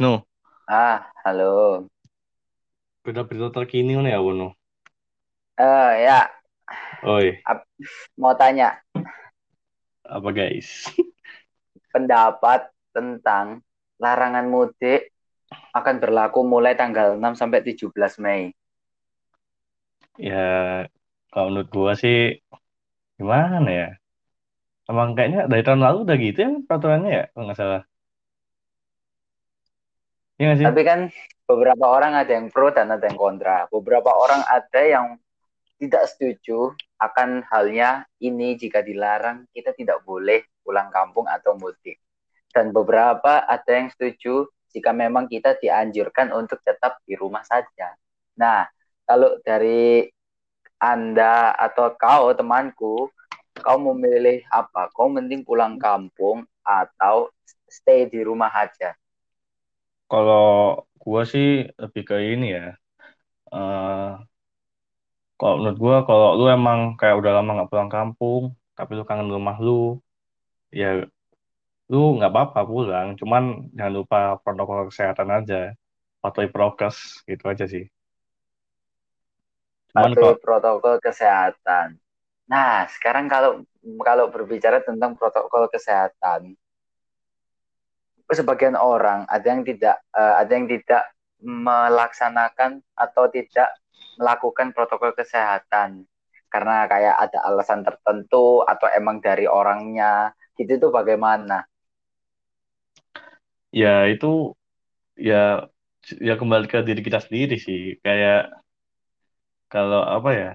Wisnu, Ah, halo. berita-berita terkini nih ya, Wono. Eh ya, Oi, ap- mau tanya apa guys? pendapat tentang larangan mudik akan berlaku mulai tanggal 6 sampai 17 Mei. Ya, kalau menurut gua sih gimana ya? Emang kayaknya dari tahun lalu udah gitu ya peraturannya ya, kalau nggak salah. Nggak sih? Tapi kan beberapa orang ada yang pro dan ada yang kontra. Beberapa orang ada yang tidak setuju akan halnya ini jika dilarang kita tidak boleh pulang kampung atau mudik. Dan beberapa ada yang setuju jika memang kita dianjurkan untuk tetap di rumah saja. Nah, kalau dari Anda atau kau temanku, kau memilih apa? Kau mending pulang kampung atau stay di rumah aja? Kalau gua sih lebih ke ini ya. eh kalau menurut gua, kalau lu emang kayak udah lama nggak pulang kampung, tapi lu kangen rumah lu, ya lu nggak apa-apa pulang. Cuman jangan lupa protokol kesehatan aja, patuhi prokes gitu aja sih. Cuman Patuhi kok protokol kesehatan. Nah, sekarang kalau kalau berbicara tentang protokol kesehatan, sebagian orang ada yang tidak eh, ada yang tidak melaksanakan atau tidak melakukan protokol kesehatan. Karena kayak ada alasan tertentu atau emang dari orangnya. Gitu itu bagaimana? ya itu ya ya kembali ke diri kita sendiri sih. Kayak kalau apa ya?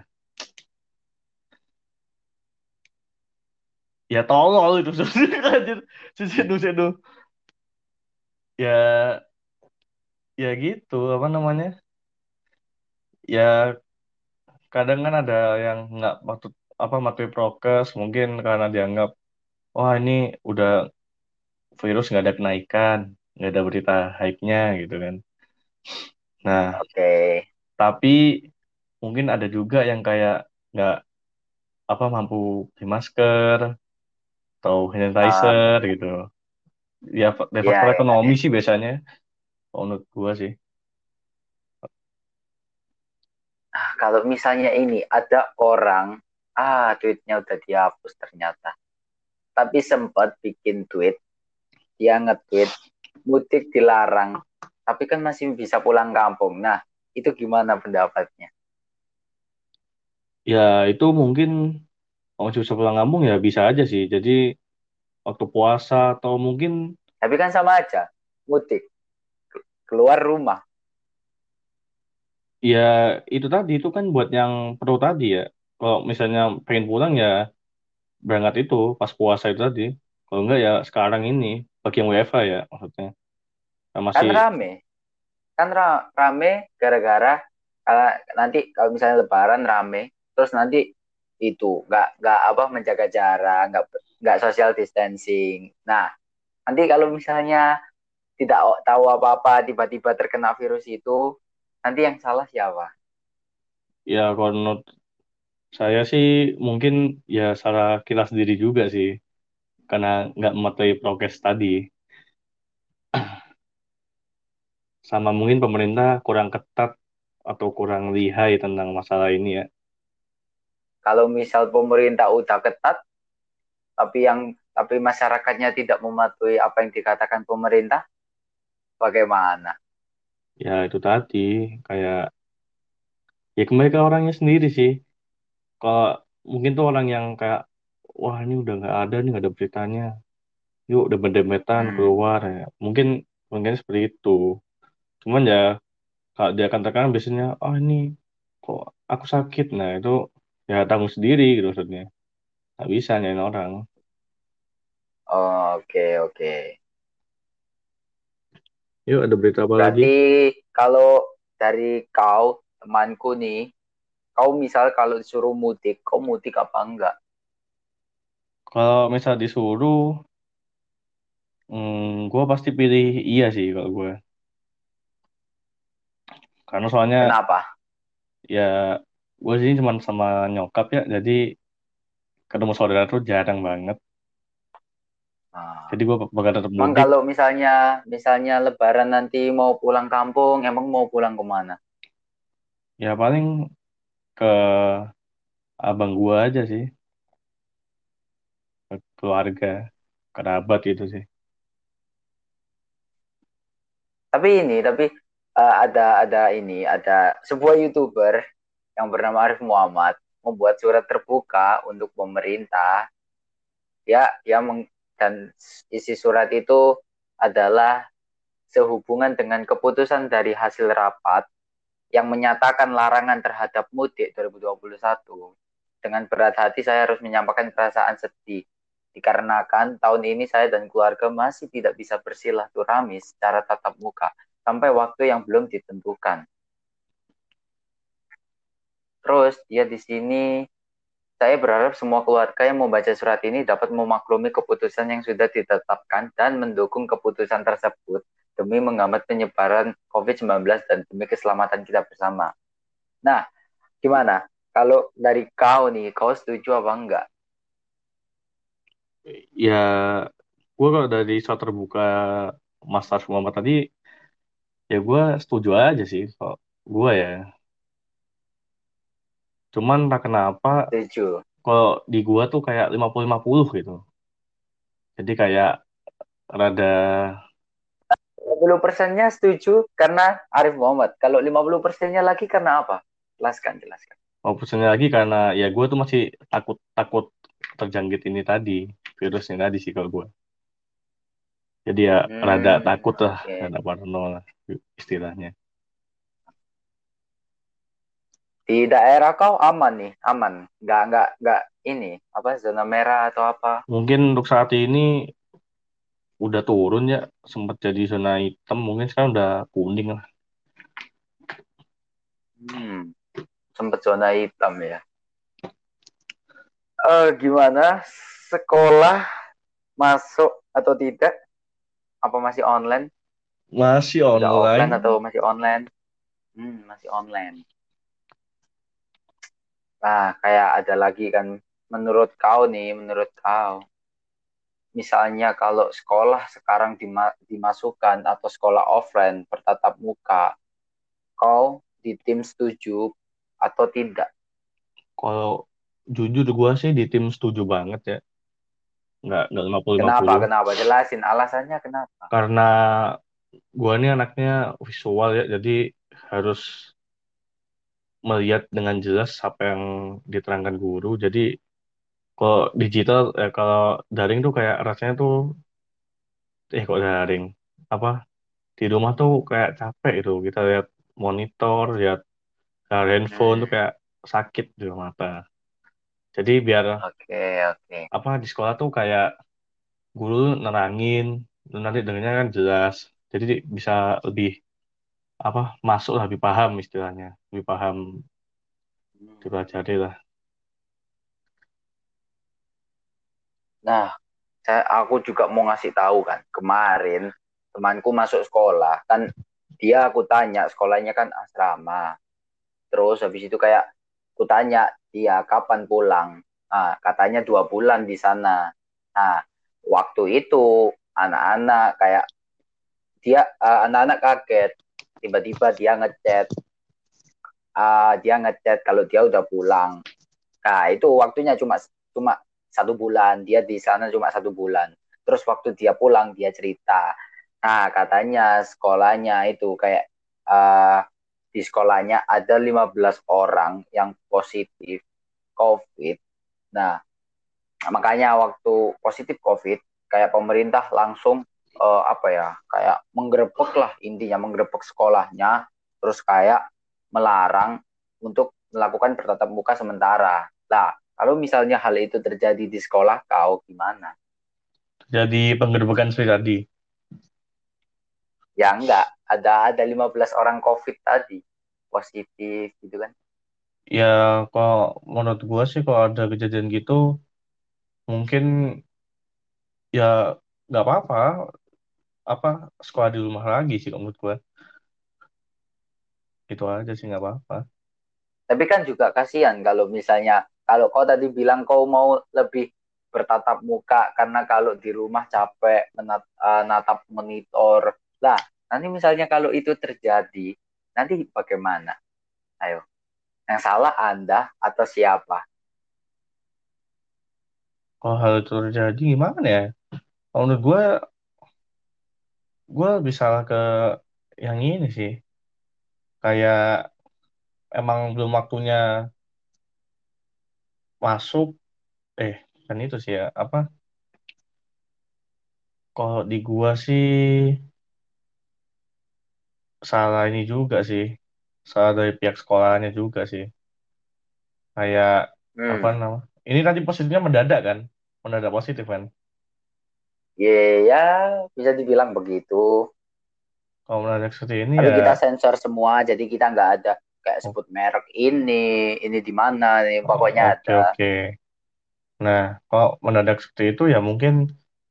Ya tolol itu. Sesedu sedu ya ya gitu apa namanya? Ya kadang kan ada yang nggak patut apa mati prokes mungkin karena dianggap wah ini udah virus nggak ada kenaikan nggak ada berita hype-nya gitu kan. Nah Oke. tapi mungkin ada juga yang kayak nggak apa mampu beli masker atau hand Ah, sanitizer gitu ya dari ya, faktor ya, ekonomi ya. sih biasanya kalau menurut gua sih Ah, Kalau misalnya ini ada orang, ah tweetnya udah dihapus ternyata. Tapi sempat bikin tweet, dia nge-tweet mudik dilarang, tapi kan masih bisa pulang kampung. Nah, itu gimana pendapatnya? ya itu mungkin masih bisa pulang kampung ya bisa aja sih jadi waktu puasa atau mungkin Tapi kan sama aja, mudik. Keluar rumah. ya itu tadi itu kan buat yang pro tadi ya. Kalau misalnya pengen pulang ya berangkat itu pas puasa itu tadi. Kalau enggak ya sekarang ini bagi yang WFH ya maksudnya. Yang masih Kan rame, kan ra- rame gara-gara kalau nanti kalau misalnya Lebaran rame, terus nanti itu nggak nggak apa menjaga jarak, nggak nggak social distancing. Nah, nanti kalau misalnya tidak tahu apa-apa tiba-tiba terkena virus itu, nanti yang salah siapa? ya kalau menurut saya sih mungkin ya salah kita sendiri juga sih karena nggak mematuhi prokes tadi sama mungkin pemerintah kurang ketat atau kurang lihai tentang masalah ini ya. Kalau misal pemerintah udah ketat, tapi yang tapi masyarakatnya tidak mematuhi apa yang dikatakan pemerintah, bagaimana? Ya itu tadi kayak ya kembali ke orangnya sendiri sih. Kalau mungkin tuh orang yang kayak wah ini udah nggak ada nih nggak ada beritanya. Yuk udah berdemetan Hmm. keluar ya. Mungkin mungkin seperti itu. Cuman ya kalau dia akan tekan biasanya oh ini kok aku sakit. Nah itu ya tanggung sendiri gitu maksudnya. Nggak bisa nyanyi orang. Oke, oke. Yuk ada berita apa lagi? Berarti kalau dari kau, temanku nih, kau misal kalau disuruh mudik, kau mudik apa enggak? Kalau misal disuruh Hmm, gue pasti pilih iya sih kalau gue. Karena soalnya Kenapa? ya gue sih cuma sama nyokap ya, jadi ketemu saudara tuh jarang banget. Ah. Jadi gue bakal tetap mudik. kalau misalnya misalnya Lebaran nanti mau pulang kampung, emang mau pulang ke mana? Ya paling ke abang gua aja sih, ke keluarga, kerabat gitu sih. Tapi ini, tapi uh, ada ada ini, ada sebuah youtuber yang bernama Arif Muhammad membuat surat terbuka untuk pemerintah. Ya, ya meng, dan isi surat itu adalah sehubungan dengan keputusan dari hasil rapat yang menyatakan larangan terhadap mudik 2021. Dengan berat hati saya harus menyampaikan perasaan sedih dikarenakan tahun ini saya dan keluarga masih tidak bisa bersilaturahmi secara tatap muka sampai waktu yang belum ditentukan. Terus dia di sini saya berharap semua keluarga yang membaca surat ini dapat memaklumi keputusan yang sudah ditetapkan dan mendukung keputusan tersebut demi menghambat penyebaran COVID-19 dan demi keselamatan kita bersama. Nah, gimana? Kalau dari kau nih, kau setuju apa enggak? Ya, gue kalau dari soal terbuka Mas Tarf Muhammad tadi, ya gue setuju aja sih kok gue ya. Cuman tak kenapa Setuju. kalau di gue tuh kayak 50-50 gitu. Jadi kayak rada 50 persennya setuju karena Arif Muhammad. Kalau 50 persennya lagi karena apa? Jelaskan, jelaskan. 50 persennya lagi karena ya gue tuh masih takut takut terjangkit ini tadi virusnya tadi sih kalau gue. Jadi ya Hmm, rada takut lah, oke. rada parno lah istilahnya. Di daerah kau aman nih, aman. Nggak, nggak, nggak ini, apa, zona merah atau apa? Mungkin untuk saat ini udah turun ya, sempat jadi zona hitam, mungkin sekarang udah kuning lah. Hmm, sempet zona hitam ya. Eh, gimana? Sekolah masuk atau tidak? Apa masih online? Masih Udah offline online. atau masih online? Hmm, masih online. Nah, kayak ada lagi kan, menurut kau nih, menurut kau, misalnya kalau sekolah sekarang dima dimasukkan atau sekolah offline bertatap muka, kau di tim setuju atau tidak? Kalau jujur gue sih di tim setuju banget ya. Nggak, nggak 50-50. Kenapa? Kenapa? Jelasin alasannya kenapa? Karena gue ini anaknya visual ya, jadi harus melihat dengan jelas apa yang diterangkan guru. Jadi kalau digital, eh, kalau daring tuh kayak rasanya tuh, eh kok daring, apa di rumah tuh kayak capek itu. Kita lihat monitor, lihat uh, handphone tuh Hmm, kayak sakit di mata. Jadi biar oke, oke. apa di sekolah tuh kayak guru nerangin, nanti dengarnya kan jelas. Jadi bisa lebih apa masuk lebih paham istilahnya, lebih paham Hmm. dipelajari lah. Nah, saya aku juga mau ngasih tahu kan, kemarin temanku masuk sekolah, kan dia aku tanya, sekolahnya kan asrama. Terus habis itu kayak aku tanya dia kapan pulang. Nah, katanya dua bulan di sana. Nah, waktu itu anak-anak kayak dia uh, anak-anak kaget. Tiba-tiba dia ngechat, uh, dia ngechat kalau dia udah pulang. Nah, itu waktunya cuma cuma satu bulan. Dia di sana cuma satu bulan. Terus waktu dia pulang dia cerita. Nah, katanya sekolahnya itu kayak uh, di sekolahnya ada 15 orang yang positif COVID. Nah, makanya waktu positif COVID, kayak pemerintah langsung uh, apa ya, kayak menggerebek lah intinya menggerebek sekolahnya, terus kayak melarang untuk melakukan bertatap muka sementara. Nah, kalau misalnya hal itu terjadi di sekolah kau gimana? Jadi penggerbekan tadi. Ya enggak, ada ada 15 orang COVID tadi positif gitu kan. Ya kalau menurut gue sih kalau ada kejadian gitu mungkin ya nggak apa-apa apa sekolah di rumah lagi sih kalau menurut gue. Itu aja sih nggak apa-apa. Tapi kan juga kasihan kalau misalnya kalau kau tadi bilang kau mau lebih bertatap muka karena kalau di rumah capek menat, uh, natap monitor. Lah, nanti misalnya kalau itu terjadi, nanti bagaimana? Ayo. Yang salah Anda atau siapa? Kalau hal itu terjadi gimana ya? Kalau menurut gue, gue bisa ke yang ini sih. Kayak emang belum waktunya masuk. Eh, kan itu sih ya. Apa? Kalau di gua sih salah ini juga sih. Salah dari pihak sekolahnya juga sih. Kayak apa Hmm. nama? Ini tadi positifnya mendadak kan? Mendadak positif kan? Ya, ya bisa dibilang begitu. Kalau mendadak seperti ini Tapi ya, kita sensor semua, jadi kita nggak ada kayak oh, sebut merek ini, ini di mana, nih oh, pokoknya oke ada. oke. Nah, kalau mendadak seperti itu ya mungkin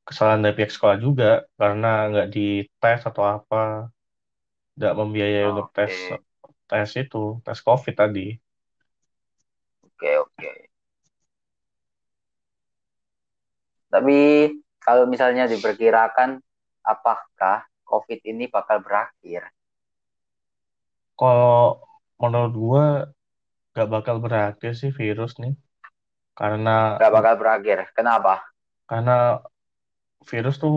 kesalahan dari pihak sekolah juga karena nggak dites atau apa, nggak membiayai untuk tes tes itu, tes COVID tadi. oke, oke. Tapi kalau misalnya diperkirakan, apakah COVID ini bakal berakhir? Kalau menurut gua nggak bakal berakhir sih virus nih, karena Gak bakal berakhir. Kenapa? karena virus tuh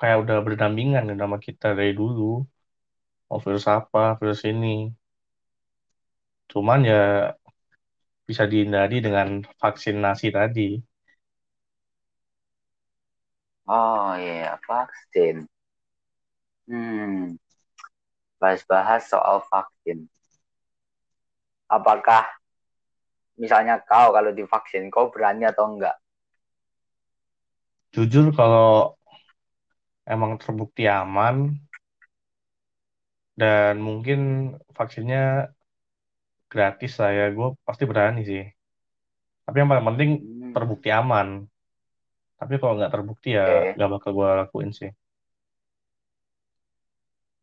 kayak udah berdampingan ya sama kita dari dulu. Mau virus apa, virus ini. Cuman ya bisa dihindari dengan vaksinasi tadi. Oh iya, vaksin. Hmm, bahas-bahas soal vaksin. Apakah misalnya kau kalau divaksin, kau berani atau enggak? Jujur kalau emang terbukti aman dan mungkin vaksinnya gratis lah ya, gue pasti berani sih. Tapi yang paling penting Hmm, terbukti aman. Tapi kalau nggak terbukti ya oke. nggak bakal gue lakuin sih.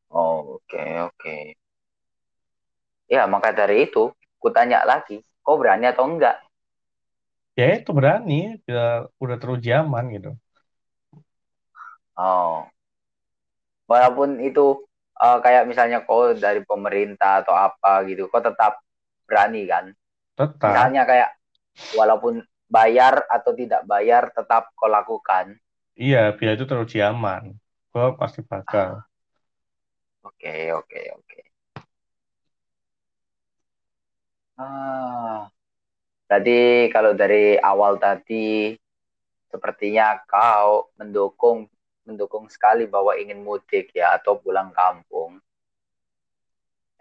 Oh, oke, oke. Ya, maka dari itu, ku tanya lagi, kau berani atau enggak? Ya itu berani, ya, udah teruji aman gitu. Oh, walaupun itu eh, kayak misalnya kau dari pemerintah atau apa gitu, kau tetap berani kan? Tetap, Misalnya kayak walaupun bayar atau tidak bayar, tetap kau lakukan. iya biar itu teruji aman. Gue pasti bakal. Ah, oke, oke, oke. Ah, tadi kalau dari awal tadi sepertinya kau mendukung mendukung sekali bahwa ingin mudik ya atau pulang kampung.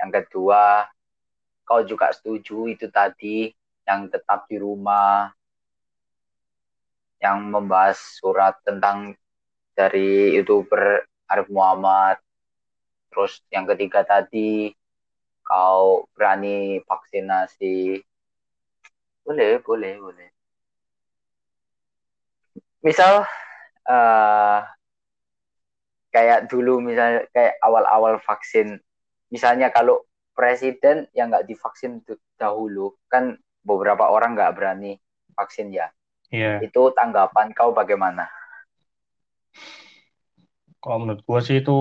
Yang kedua, kau juga setuju itu tadi yang tetap di rumah, yang membahas surat tentang dari YouTuber Arif Muhammad. Terus yang ketiga tadi, kau berani vaksinasi. Boleh, boleh, boleh. Misal uh, kayak dulu misalnya kayak awal-awal vaksin, misalnya kalau presiden yang nggak divaksin dahulu, kan beberapa orang nggak berani vaksin ya. Iya, Itu tanggapan kau bagaimana? kalau menurut gue sih itu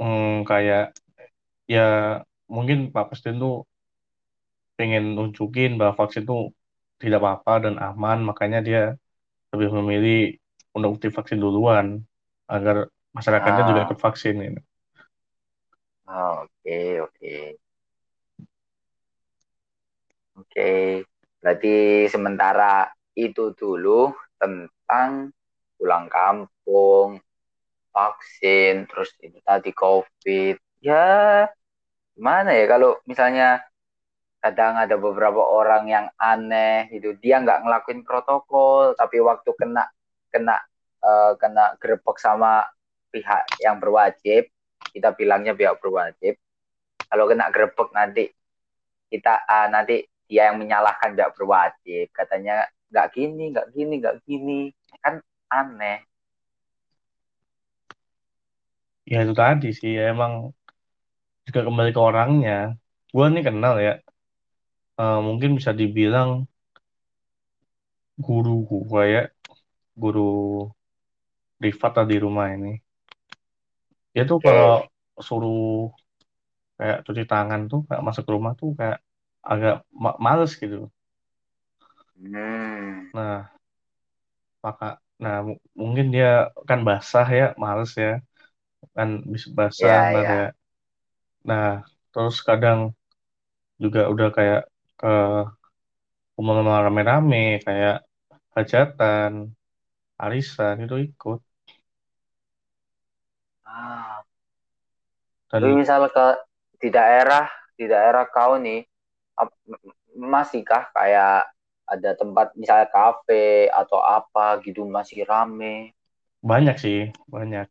mm, kayak ya mungkin Pak Presiden tuh pengen nunjukin bahwa vaksin itu tidak apa-apa dan aman, makanya dia lebih memilih untuk divaksin duluan agar masyarakatnya juga Ah, ikut vaksin gitu. oke, oke, oke. Berarti sementara itu dulu tentang pulang kampung, vaksin, terus itu tadi COVID. Ya, gimana ya kalau misalnya kadang ada beberapa orang yang aneh itu dia nggak ngelakuin protokol, tapi waktu kena kena eh, kena gerbek sama pihak yang berwajib, kita bilangnya pihak berwajib. Kalau kena gerbek nanti kita ah, nanti dia yang menyalahkan nggak berwajib, katanya nggak gini, nggak gini, nggak gini, kan aneh. Ya itu tadi sih, ya, emang juga kembali ke orangnya. Gue nih kenal ya, eh, mungkin bisa dibilang guru gue ya, guru privat lah di rumah ini. Dia tuh kalau suruh kayak cuci tangan tuh kayak masuk ke rumah tuh kayak agak ma- males gitu. Hmm. Nah, maka nah mu- mungkin dia kan basah ya, males ya. Kan bisa basah Ya, ntar ya. ya. Nah, terus kadang juga udah kayak ke kumpul rame-rame kayak hajatan, arisan itu ikut. Ah. Dan misal ke di daerah di daerah kau nih ap- masihkah kayak ada tempat misalnya kafe atau apa gitu masih rame? banyak sih, banyak.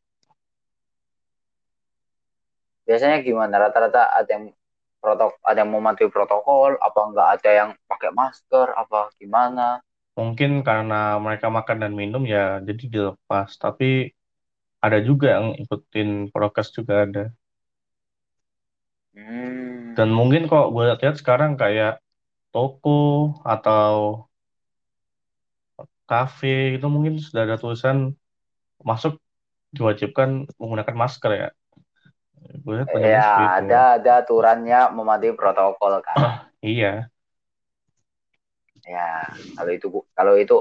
Biasanya gimana? Rata-rata ada yang protok ada yang mematuhi protokol apa enggak ada yang pakai masker apa gimana? Mungkin karena mereka makan dan minum ya jadi dilepas. Tapi ada juga yang ikutin prokes juga ada. Hmm. Dan mungkin kok gue lihat sekarang kayak toko atau kafe itu mungkin sudah ada tulisan masuk diwajibkan menggunakan masker ya. Gue lihat banyaknya Ya, ada ada aturannya mematuhi protokol kan. Iya, Ya, kalau itu kalau itu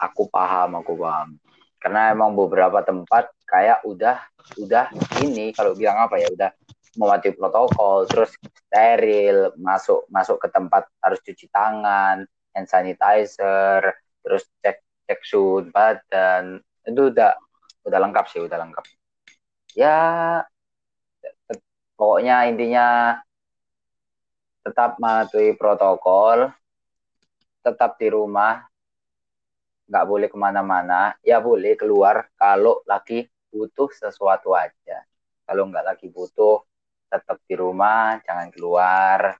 aku paham, aku paham. Karena emang beberapa tempat kayak udah udah ini kalau bilang apa ya, udah mematuhi protokol, terus steril, masuk masuk ke tempat harus cuci tangan, hand sanitizer, terus cek cek suhu badan. Itu udah udah lengkap sih, udah lengkap. Ya, pokoknya intinya tetap mematuhi protokol, tetap di rumah, nggak boleh ke mana-mana. Ya boleh keluar kalau lagi butuh sesuatu aja. Kalau nggak lagi butuh, tetap di rumah, jangan keluar.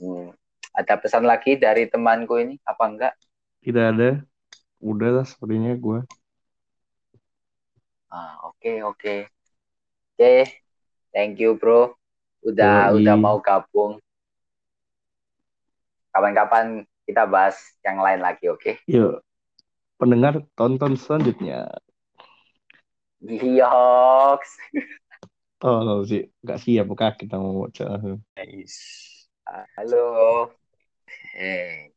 Hmm. Ada pesan lagi dari temanku ini, apa enggak? tidak ada. Udah lah sepertinya gue. Ah, oke, oke. Oke, thank you bro. Udah Yoi. udah mau gabung. Kapan-kapan kita bahas yang lain lagi, oke? Yuk, pendengar tonton selanjutnya. Yoks. Oh, sih, nggak siap buka kita mau baca. Halo. Eh.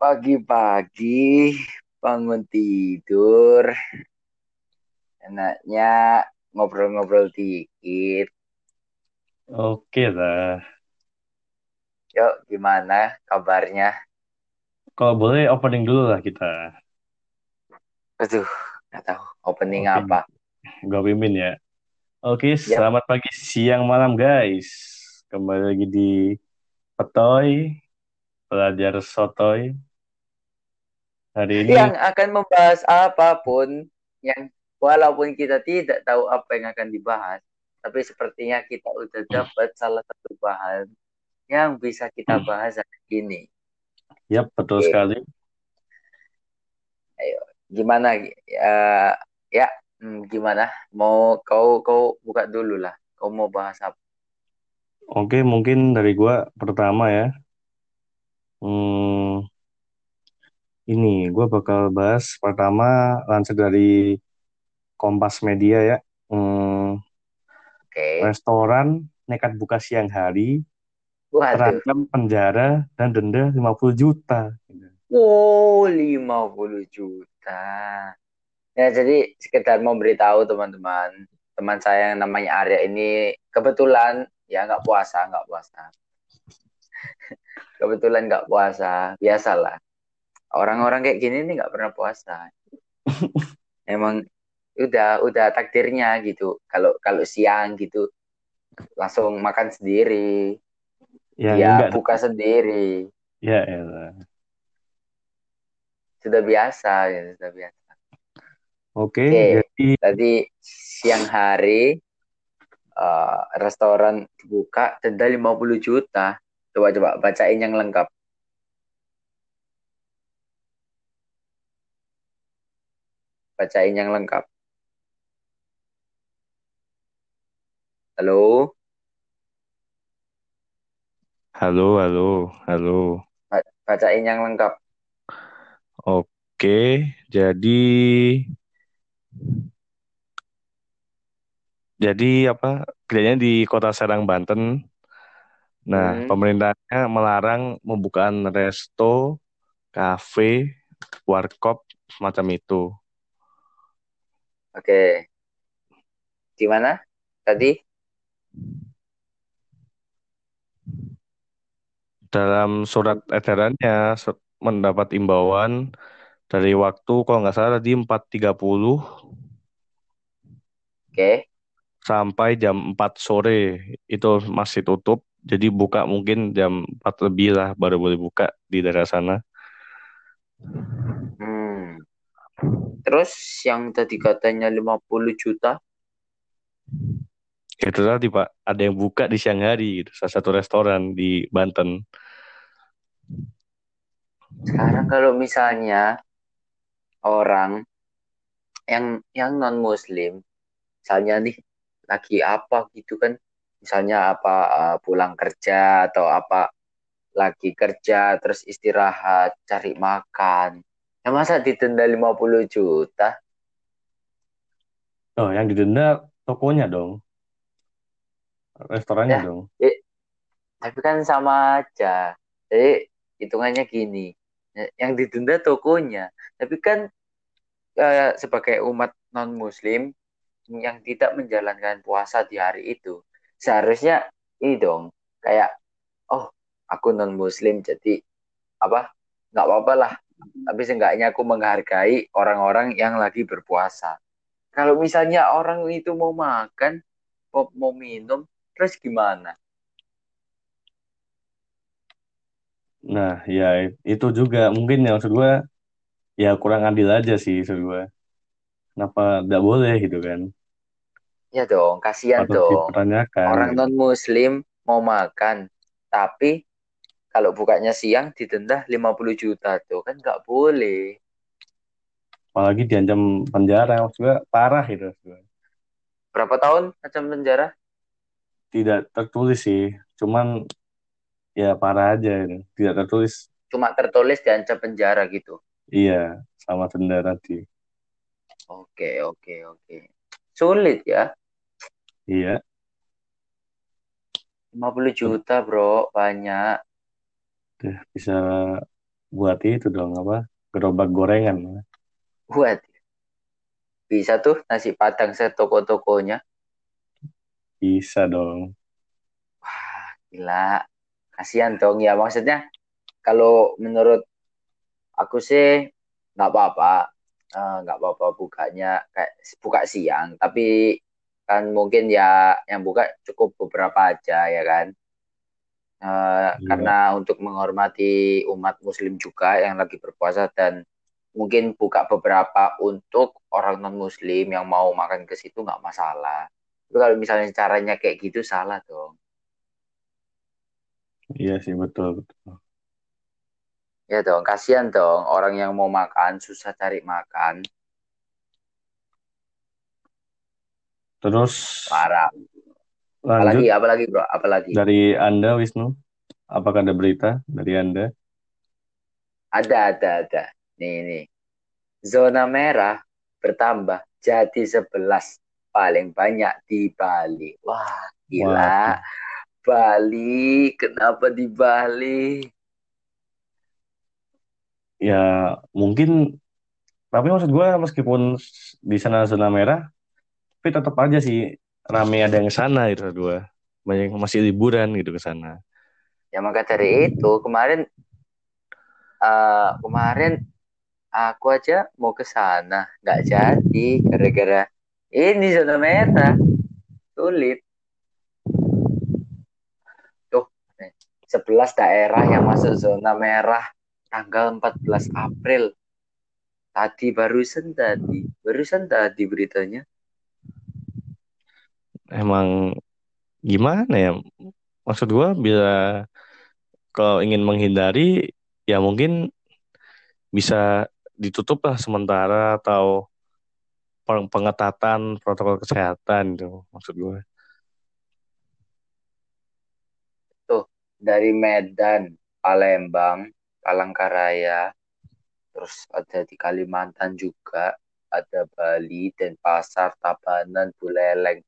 Pagi-pagi bangun tidur. Enaknya ngobrol-ngobrol dikit. Oke lah. Yuk, gimana kabarnya? Kalau boleh opening dulu lah kita. Aduh, nggak tahu opening Oke. apa. Gue pimpin ya. Oke, selamat pagi, siang, malam guys. Kembali lagi di Petoy, Pelajar Sotoy. Hari ini Yang akan membahas apa pun yang walaupun kita tidak tahu apa yang akan dibahas, tapi sepertinya kita udah dapat salah satu bahan yang bisa kita bahas hari ini. Yap, betul Oke. sekali. Ayo, gimana? Eh, ya, hmm, gimana? Mau kau kau buka dulu lah. Kau mau bahas apa? Oke, mungkin dari gua pertama ya. Hmm, ini gua bakal bahas pertama lansir dari Kompas Media ya. Hmm, Oke. restoran nekat buka siang hari, Waduh. terancam penjara dan denda 50 juta. Wow, 50 juta. Ya, jadi sekedar mau beritahu teman-teman, teman saya yang namanya Arya ini kebetulan ya nggak puasa, nggak puasa. kebetulan nggak puasa, biasalah. Orang-orang kayak gini nih nggak pernah puasa. Emang udah udah takdirnya gitu. Kalau kalau siang gitu langsung makan sendiri, Ya, ya enggak. buka sendiri. Ya, elah. Sudah biasa, ya, sudah biasa. Oke, Oke. jadi Tadi siang hari eh, restoran dibuka denda 50 juta. Coba coba bacain yang lengkap. Bacain yang lengkap. Halo, halo, halo, halo. bacain yang lengkap. Oke, jadi jadi apa? Kerjanya di Kota Serang, Banten. Nah, Hmm, pemerintahnya melarang membukaan resto, kafe, warkop, semacam itu. oke. Di mana tadi? Dalam surat edarannya se- mendapat imbauan dari waktu kalau nggak salah di 4.30 Oke. sampai jam 4 sore itu masih tutup. Jadi buka mungkin jam 4 lebih lah baru boleh buka di daerah sana. Hmm. Terus yang tadi katanya 50 juta, Itu tadi Pak, ada yang buka di siang hari gitu, salah satu restoran di Banten. sekarang kalau misalnya orang yang yang non muslim, misalnya nih lagi apa gitu kan, misalnya apa uh, pulang kerja atau apa lagi kerja terus istirahat, cari makan. Ya masa didenda 50 juta? Oh, yang didenda tokonya dong, restorannya Ya, dong. eh, tapi kan sama aja. Jadi hitungannya gini, ya, yang didenda tokonya. Tapi kan eh, sebagai umat non muslim yang tidak menjalankan puasa di hari itu seharusnya ini dong kayak oh aku non muslim jadi apa nggak apa-apa lah. Tapi seenggaknya aku menghargai orang-orang yang lagi berpuasa. Kalau misalnya orang itu mau makan mau, mau minum terus gimana? Nah, ya itu juga mungkin yang gue ya kurang adil aja sih gue. Kenapa nggak boleh gitu kan? ya dong kasihan Patut dong dipertanyakan orang non muslim mau makan tapi kalau bukanya siang didenda 50 juta tuh kan nggak boleh Apalagi diancam penjara gue parah itu. berapa tahun macam penjara Tidak tertulis sih, cuman ya parah aja itu. Tidak tertulis. cuma tertulis diancam penjara gitu Iya, sama denda tadi. oke oke oke. Sulit ya? Iya, 50 juta bro. Banyak. Tuh, bisa buat itu dong apa? Gerobak gorengan. buat. Bisa tuh nasi padang setoko-tokonya Bisa dong. wah gila. Kasihan dong ya. Maksudnya kalau menurut aku sih nggak apa-apa Eh, nggak apa-apa bukanya kayak buka siang tapi kan mungkin ya yang buka cukup beberapa aja ya kan? Iya, karena untuk menghormati umat muslim juga yang lagi berpuasa dan mungkin buka beberapa untuk orang non muslim yang mau makan ke situ nggak masalah. Tapi kalau misalnya caranya kayak gitu salah dong. Iya sih betul betul. Ya dong kasihan dong orang yang mau makan susah cari makan. Terus parah. lanjut. Apalagi apalagi bro apalagi? Dari Anda Wisnu, apakah ada berita dari Anda? ada ada ada. Nih nih. Zona merah bertambah jadi 11 paling banyak di Bali. Wah gila. Waduh, Bali kenapa di Bali ya mungkin tapi maksud gue meskipun di sana zona merah, tapi tetap aja sih rame ada yang sana gitu gue. Banyak masih liburan gitu ke sana. ya maka dari itu kemarin eh, kemarin aku aja mau ke sana nggak jadi gara-gara ini zona merah sulit tuh 11 daerah yang masuk zona merah tanggal 14 April tadi barusan tadi barusan tadi beritanya Emang gimana ya? Maksud gue bila kalau ingin menghindari ya mungkin bisa ditutup lah sementara atau peng- pengetatan protokol kesehatan itu maksud gue. tuh dari Medan Palembang Palangkaraya terus ada di Kalimantan juga, ada Bali, Denpasar, Tabanan, Buleleng.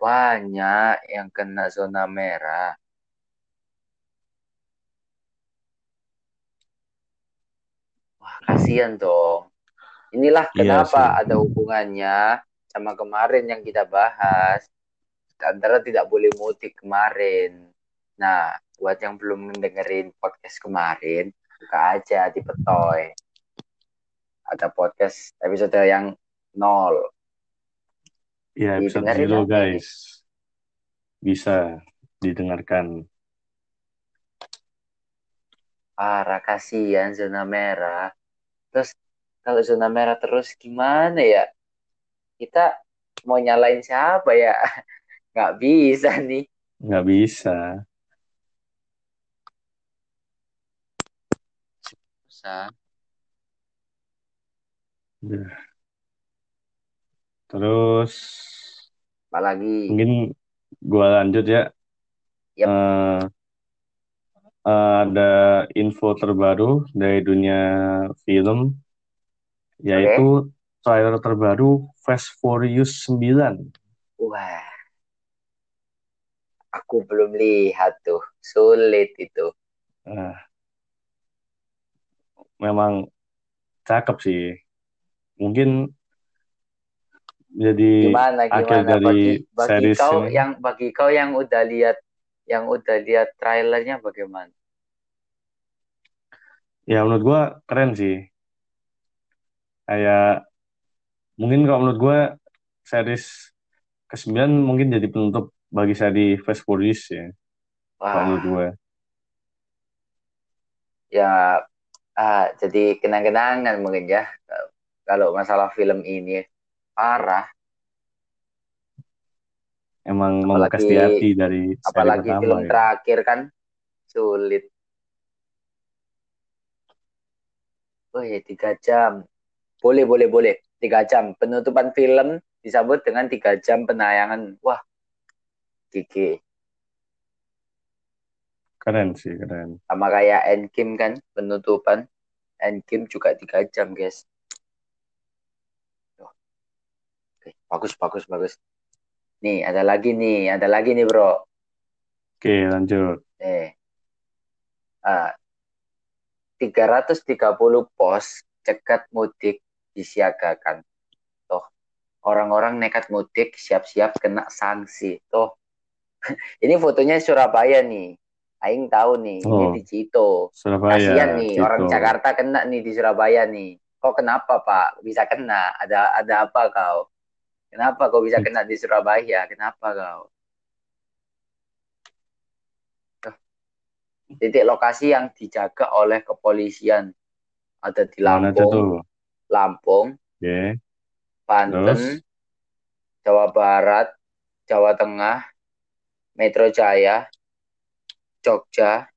Banyak yang kena zona merah. Wah, kasihan dong. Inilah Iya kenapa sih. ada hubungannya sama kemarin yang kita bahas. Antara tidak boleh mudik kemarin. Nah, buat yang belum mendengerin podcast kemarin, buka aja di Petoy. Ada podcast episode yang nol. Iya, episode zero guys. Bisa didengarkan. Parah, kasihan zona merah. Terus kalau zona merah terus gimana ya? Kita mau nyalain siapa ya? Nggak bisa nih. Nggak bisa. Bisa. Udah. Terus Apalagi mungkin gua lanjut ya. Yap. Eh, eh, ada info terbaru dari dunia film, yaitu trailer terbaru Fast Furious 9. Wah, aku belum lihat tuh. Sulit itu. Nah, memang cakep sih. Mungkin jadi Gimana akhir gimana dari bagi bagi series kau ini. yang bagi kau yang udah lihat yang udah lihat trailernya bagaimana? Ya menurut gua keren sih. Kayak mungkin kalau menurut gua series ke-9 mungkin jadi penutup bagi seri Fast Furious ya. Kalau menurut Wah, gua. ya ah, jadi kenang-kenangan mungkin ya. Kalau masalah film ini parah, Emang membekas di hati dari apalagi pertama film ya. terakhir kan sulit. Oh ya tiga jam. Boleh boleh boleh tiga jam. Penutupan film disambut dengan tiga jam penayangan. Wah, gigi. Keren sih, keren. Sama kayak Endgame kan penutupan. Endgame juga tiga jam guys. Tuh. Oke, bagus bagus bagus. Nih ada lagi nih, ada lagi nih bro. Oke, lanjut. Nih. Ah, 330 pos cegat mudik disiagakan. Tuh, orang-orang nekat mudik siap-siap kena sanksi. Tuh, ini fotonya Surabaya nih. Aing tahu nih, ini Oh, di Cito. Surabaya, Kasian nih, orang Cito. Jakarta kena nih di Surabaya nih. Kok kenapa Pak? Bisa kena? Ada ada apa kau? Kenapa kau bisa kena di Surabaya? Kenapa kau? Titik lokasi yang dijaga oleh kepolisian ada di Lampung? Lampung, Oke, Banten, terus? Jawa Barat, Jawa Tengah, Metro Jaya, Jogja,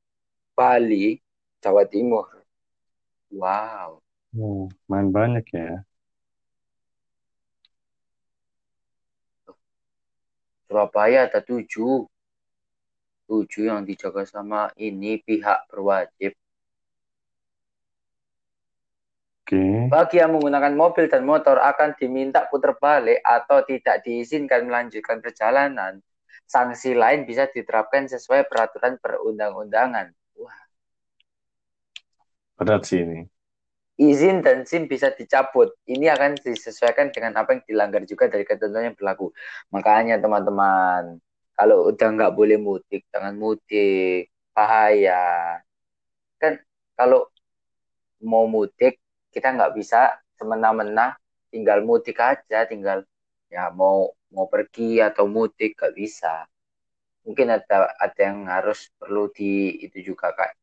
Bali, Jawa Timur. Wow. Oh, main banyak ya. Surabaya ada tujuh. Tujuh yang dijaga sama ini pihak berwajib. Oke, Bagi yang menggunakan mobil dan motor akan diminta putar balik atau tidak diizinkan melanjutkan perjalanan. Sanksi lain bisa diterapkan sesuai peraturan perundang-undangan. Wah, berat sih ini. izin dan SIM bisa dicabut. Ini akan disesuaikan dengan apa yang dilanggar juga dari ketentuan yang berlaku. Makanya teman-teman, kalau udah nggak boleh mudik, jangan mudik. Bahaya. Kan kalau mau mudik, kita nggak bisa semena-mena tinggal mudik aja, tinggal ya mau mau pergi atau mudik nggak bisa. Mungkin ada ada yang harus perlu di itu juga kak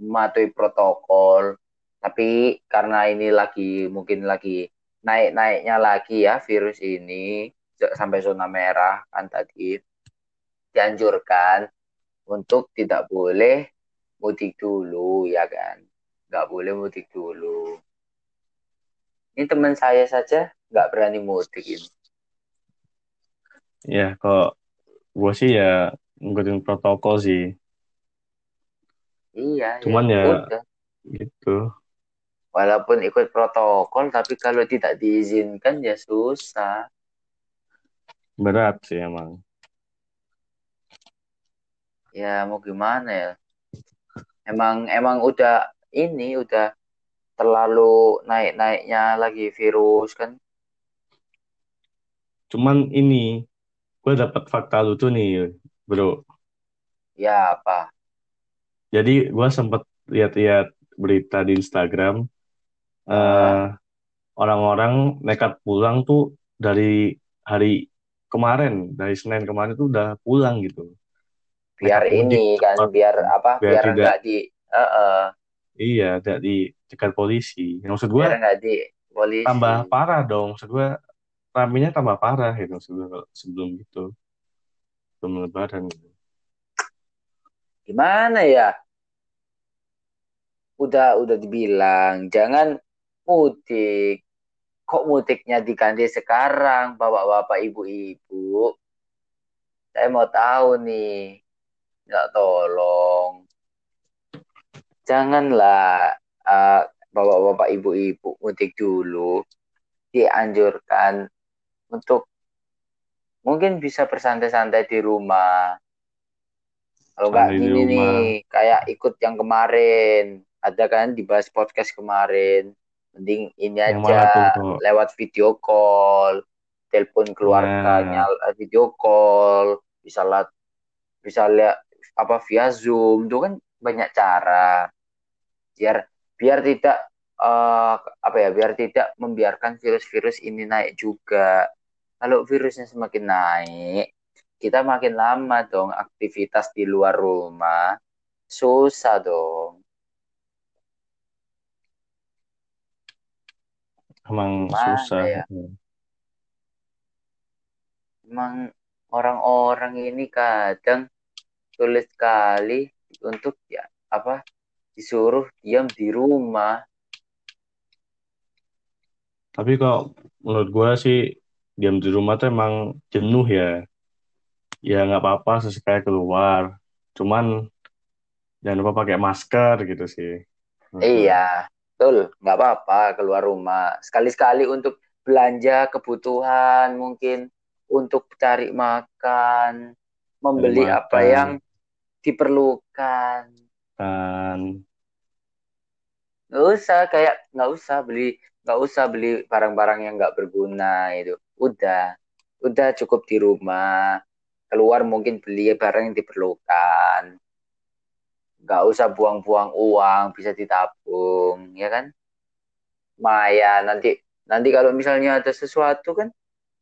mematuhi protokol. Tapi karena ini lagi mungkin lagi naik-naiknya lagi ya virus ini sampai zona merah kan tadi dianjurkan untuk tidak boleh mudik dulu ya kan nggak boleh mudik dulu ini teman saya saja nggak berani mudik ini Ya, kok gue sih ya ngikutin protokol sih. iya Cuman ya ya udah gitu. walaupun ikut protokol tapi kalau tidak diizinkan ya susah Berat sih emang. ya mau gimana ya emang emang udah ini udah terlalu naik-naiknya lagi virus kan Cuman ini, gue dapat fakta lucu nih, bro. ya apa Jadi gue sempet lihat-lihat berita di Instagram, eh, orang-orang nekat pulang tuh dari hari kemarin, dari Senin kemarin tuh udah pulang gitu. biar Nekat mudik, ini kan cepat, biar apa biar biar tidak, nggak di eh, eh, iya, tidak dicegat polisi. Yang maksud gue biar nggak di polisi tambah parah dong, maksud gue ramenya tambah parah gitu, kalau sebelum gitu, sebelum lebaran gitu. gimana ya? Udah udah dibilang jangan mudik. Kok mudiknya diganti sekarang? Bapak-bapak ibu-ibu. Saya mau tahu nih. Nggak tolong. Janganlah eh, bapak-bapak ibu-ibu mudik dulu. Dianjurkan untuk mungkin bisa bersantai-santai di rumah. Kalau nggak gini nih kayak ikut yang kemarin. Ada kan dibahas podcast kemarin. Mending ini yang tuh, aja lewat video call. Telepon keluarganya Nah, eh, video call. Bisa lihat bisa lihat apa via Zoom. Itu kan banyak cara. Biar biar tidak eh, apa ya biar tidak membiarkan virus-virus ini naik juga kalau virusnya semakin naik kita makin lama dong aktivitas di luar rumah. Susah dong. Emang gimana susah. ya? Emang orang-orang ini kadang sulit sekali untuk ya apa disuruh diam di rumah. Tapi kok menurut gue sih diam di rumah tuh emang jenuh ya. Ya nggak apa-apa sesekali keluar. Cuman jangan lupa pakai masker gitu sih. gue. Iya, betul. Nggak apa-apa keluar rumah. Sekali-sekali untuk belanja kebutuhan, mungkin untuk cari makan, membeli apa makan yang diperlukan. dan Nggak usah kayak nggak usah beli nggak usah beli barang-barang yang nggak berguna itu. Udah, udah cukup di rumah. Keluar mungkin beli barang yang diperlukan. Nggak usah buang-buang uang, bisa ditabung, ya kan? Maya nanti nanti kalau misalnya ada sesuatu kan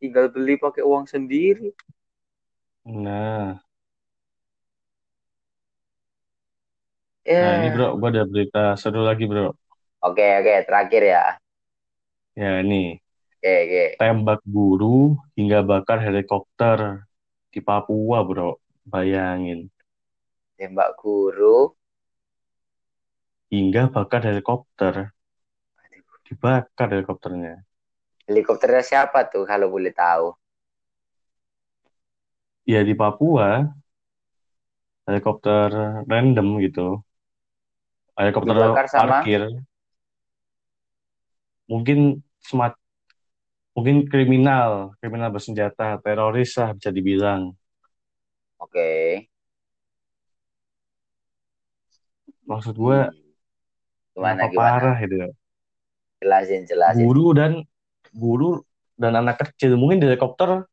tinggal beli pakai uang sendiri. nah, nah ini bro, gue ada berita seru lagi bro. oke oke terakhir ya. Ya ini Oke oke. tembak guru hingga bakar helikopter di Papua bro. Bayangin Tembak guru. hingga bakar helikopter, dibakar helikopternya. Helikopternya siapa tuh kalau boleh tahu? Ya di Papua helikopter random gitu. Helikopter Dibakar sama parkir mungkin semat mungkin kriminal, kriminal bersenjata, teroris lah bisa dibilang. Oke. Maksud gue. Gimana gimana? parah itu ya. Jelasin jelasin. Guru dan guru dan anak kecil mungkin di helikopter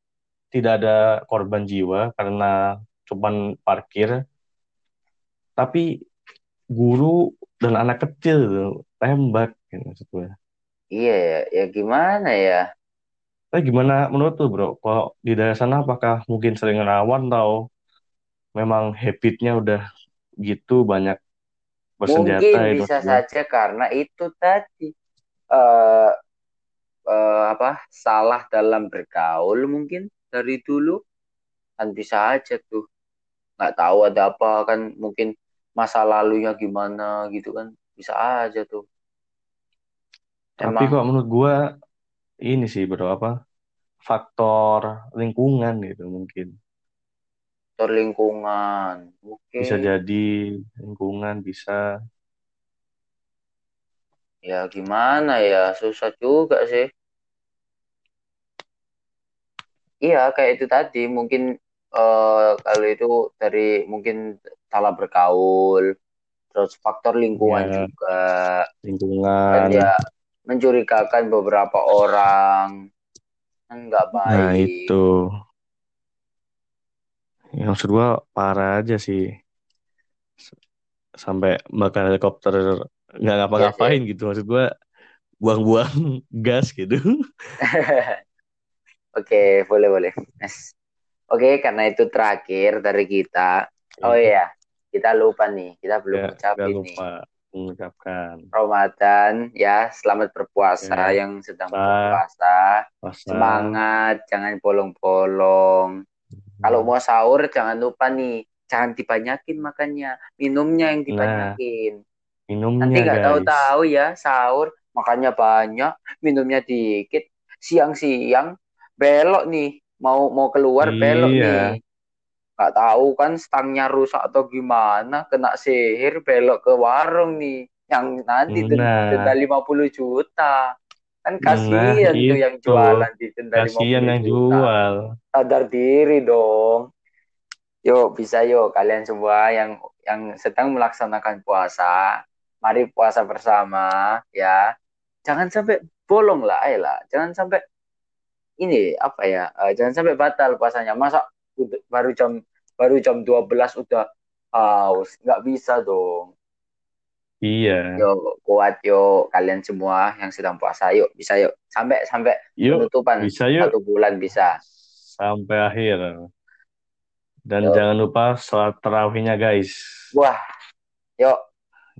tidak ada korban jiwa karena cuman parkir, tapi guru dan anak kecil tembak gitu maksud gue. Iya ya, ya gimana ya? Tapi gimana menurut lu bro? Kalau di daerah sana apakah mungkin sering rawan atau memang habitnya udah gitu banyak bersenjata Mungkin itu bisa gue? saja karena itu tadi eh eh, apa salah dalam bergaul mungkin dari dulu. Kan bisa aja tuh. Nggak tahu ada apa kan mungkin masa lalunya gimana gitu kan. Bisa aja tuh. Tapi emang kok menurut gua ini sih bro apa faktor lingkungan gitu mungkin. Faktor lingkungan oke. Bisa jadi lingkungan bisa. Ya gimana ya susah juga sih. Iya kayak itu tadi mungkin eh, kalau itu dari mungkin salah bergaul terus faktor lingkungan ya juga. Dan lingkungan ya mencurigakan beberapa orang. Kan nggak nah baik. itu. Yang maksud gua parah aja sih. S- sampai bakal helikopter nggak iya ngapa-ngapain gitu. Maksud gua buang-buang gas gitu. Oke boleh boleh. Nes. oke karena itu terakhir dari kita. Oh Oke. iya kita lupa nih. Kita belum ya nggak ngucapin nih. lupa mengucapkan. Ramadan ya selamat berpuasa ya yang sedang puasa berpuasa. Puasa. Semangat jangan bolong-bolong. Kalau mau sahur jangan lupa nih jangan dibanyakin makannya. Minumnya yang nah dibanyakin. nanti minumnya nggak guys. tahu-tahu ya sahur makannya banyak minumnya dikit. Siang-siang belok nih mau mau keluar belok iya. nih nggak tahu kan stangnya rusak atau gimana kena sihir belok ke warung nih. Yang nanti den- denda nah 50 juta. Kan nah kasihan tuh yang itu jualan di denda kasihan 50 yang juta. jual. Sadar diri dong. Yuk bisa yuk kalian semua yang yang sedang melaksanakan puasa mari puasa bersama ya. Jangan sampai bolong lah ayolah. Jangan sampai ini apa ya eh, jangan sampai batal puasanya. Masa baru jam baru jam 12 udah haus. Nggak bisa dong. Iya. Yuk kuat yuk kalian semua yang sedang puasa yuk bisa yuk. Sampai sampai yuk penutupan. bisa yuk. Satu bulan bisa. Sampai akhir. Dan yuk jangan lupa sholat tarawihnya guys. Wah yuk.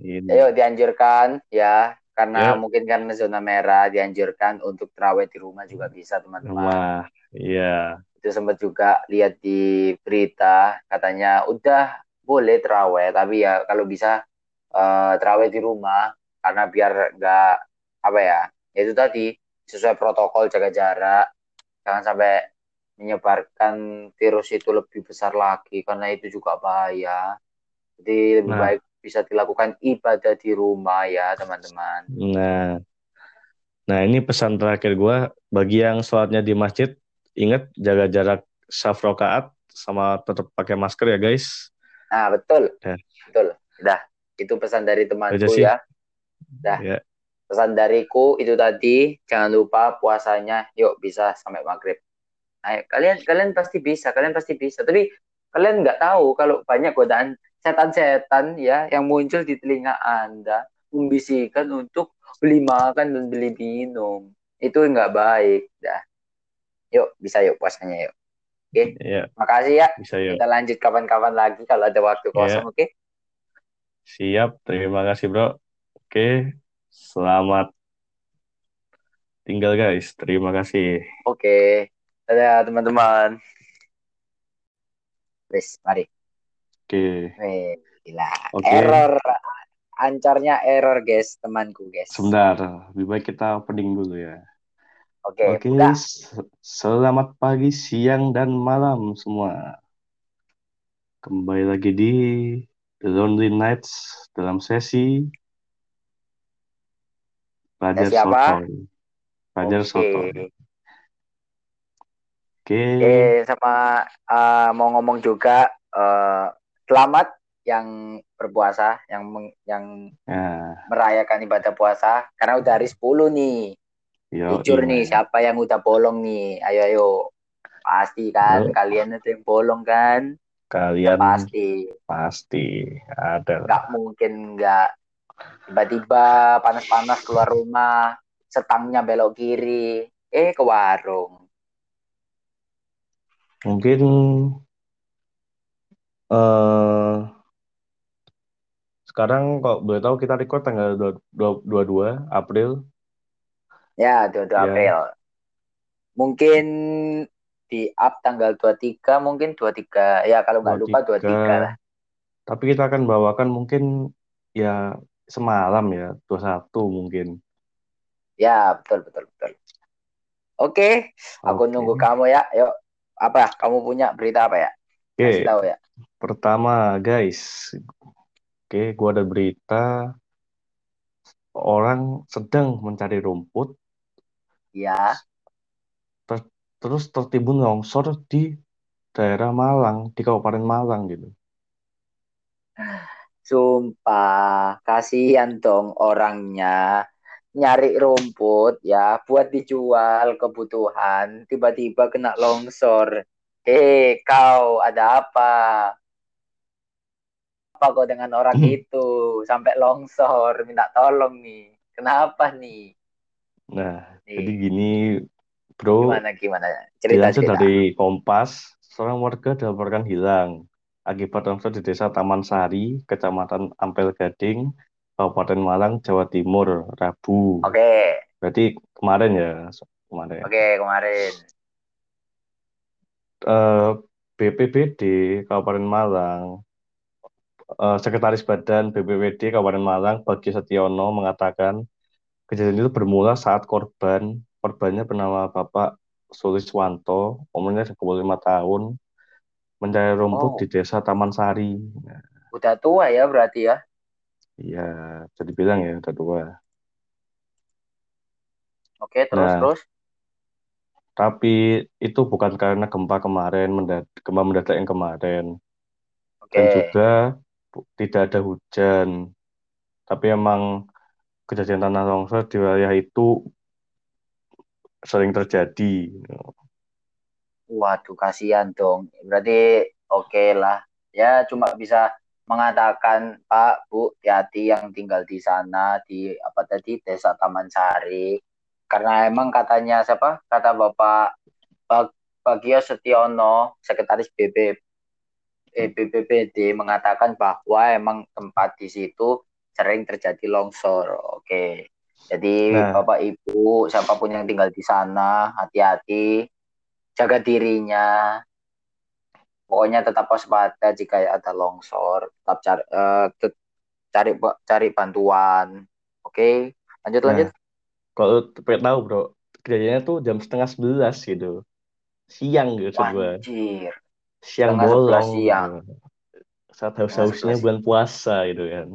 Ini. Ayo dianjurkan ya. Karena yuk. mungkin karena zona merah dianjurkan untuk terawih di rumah juga bisa teman-teman. rumah. Iya Itu sempat juga lihat di berita katanya udah boleh terawih tapi ya kalau bisa eh, terawih di rumah karena biar nggak apa ya ya itu tadi sesuai protokol jaga jarak jangan sampai menyebarkan virus itu lebih besar lagi karena itu juga bahaya. Jadi lebih nah baik bisa dilakukan ibadah di rumah ya teman-teman. nah nah ini pesan terakhir gua bagi yang sholatnya di masjid ingat jaga jarak saf rakaat sama tetap pakai masker ya guys Nah betul, ya betul. Udah, itu pesan dari temanku ya. Udah, ya pesan dariku itu tadi. Jangan lupa puasanya, yuk bisa sampai maghrib. Ayo, kalian kalian pasti bisa, kalian pasti bisa. Tapi kalian nggak tahu kalau banyak godaan setan-setan ya yang muncul di telinga Anda membisikkan untuk beli makan dan beli minum. Itu nggak baik. Dah, yuk bisa yuk puasanya yuk. Oke, ya makasih ya. bisa yuk Kita lanjut kapan-kapan lagi kalau ada waktu ya kosong, oke? siap terima kasih bro oke selamat tinggal guys terima kasih Oke. Dadah teman-teman. Wis, mari. oke Wih, gila. oke Error. Ancarnya error, guys, temanku, guys. sebentar lebih baik kita opening dulu ya Oke, Oke, udah. selamat pagi, siang, dan malam semua. Kembali lagi di The Lonely Nights dalam sesi Pelajar Sesi apa? Sotoy. Pelajar Oke. Sotoy. Oke, Oke, sama eh, mau ngomong juga eh, selamat yang berpuasa, yang meng- yang ya, merayakan ibadah puasa karena udah hari 10 nih. Yo, Jujur nih, men. siapa yang udah bolong nih? Ayo ayo. Pasti kan Yo, kalian itu yang bolong kan? Kalian pasti. pasti ada lah. mungkin nggak tiba-tiba panas-panas keluar rumah setangnya belok kiri eh ke warung Mungkin eh sekarang kok boleh tahu kita record tanggal 22 April ya 22 ya. April. Mungkin di up tanggal 23 mungkin 23 ya kalau nggak lupa 23 lah. 23. Tapi kita akan bawakan mungkin ya semalam ya, 21 mungkin. ya betul betul betul. Oke aku Oke. nunggu kamu ya. Yuk apa? Kamu punya berita apa ya? Kasih Oke, tahu ya. Pertama guys. Oke, gua ada berita. Orang sedang mencari rumput, Ya, ter- terus tertimbun longsor di daerah Malang, di Kabupaten Malang gitu. sumpah, kasihan dong orangnya. Nyari rumput ya buat dijual kebutuhan, tiba-tiba kena longsor. Eh, kau ada apa? Apa kau dengan orang itu? Sampai longsor, minta tolong nih. Kenapa nih? Nah, jadi Nih, gini, bro, gimana gimana? dilansir Cerita-cerita. dari Kompas, seorang warga dilaporkan hilang akibat longsor di Desa Taman Sari, Kecamatan Ampel Gading, Kabupaten Malang, Jawa Timur, Rabu. Oke, Berarti kemarin ya, kemarin. oke kemarin. Eh, BPBD Kabupaten Malang, eh, Sekretaris Badan BPBD Kabupaten Malang, Bagi Setiono mengatakan kejadian itu bermula saat korban, korbannya bernama Bapak Suliswanto, umurnya 25 tahun, mencari rumput di Oh, Desa Taman Sari. Udah tua ya berarti ya? iya, bisa dibilang ya udah tua. Oke, terus Nah, terus. tapi itu bukan karena gempa kemarin, gempa mendadak yang kemarin, dan Oke. juga bu- tidak ada hujan. Tapi emang kejadian tanah longsor di wilayah itu sering terjadi. Waduh, kasihan dong. Berarti oke lah. Ya, cuma bisa mengatakan, Pak, Bu, hati-hati yang tinggal di sana, di apa tadi, Desa Taman Sari. Karena emang katanya siapa? Kata Bapak Bag Bagio Setiono, Sekretaris BB, eh, BPBD, mengatakan bahwa emang tempat di situ sering terjadi longsor. Oke. Jadi Nah, Bapak Ibu, siapa pun yang tinggal di sana, hati-hati, jaga dirinya. Pokoknya tetap waspada jika ada longsor, tetap cari eh, tet- cari cari bantuan. Oke, lanjut lanjut. nah kalau pengen tahu bro, kejadiannya tuh jam setengah sebelas gitu, siang gitu gue, Wanjir, siang setengah bolong siang. Saat haus-hausnya bulan puasa gitu kan.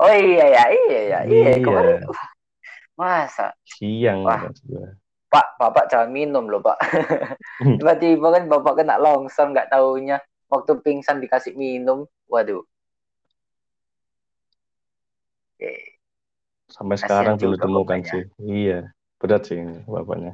Oh iya ya, iya ya, iya kemarin. Iya, uh, masa, siang wah. Pak, Bapak jangan minum loh Pak. Tiba-tiba kan Bapak kena longsor nggak taunya waktu pingsan dikasih minum. Waduh, oke, Sampai kasihan sekarang belum ditemukan bapaknya. sih. Iya, berat sih ini bapaknya.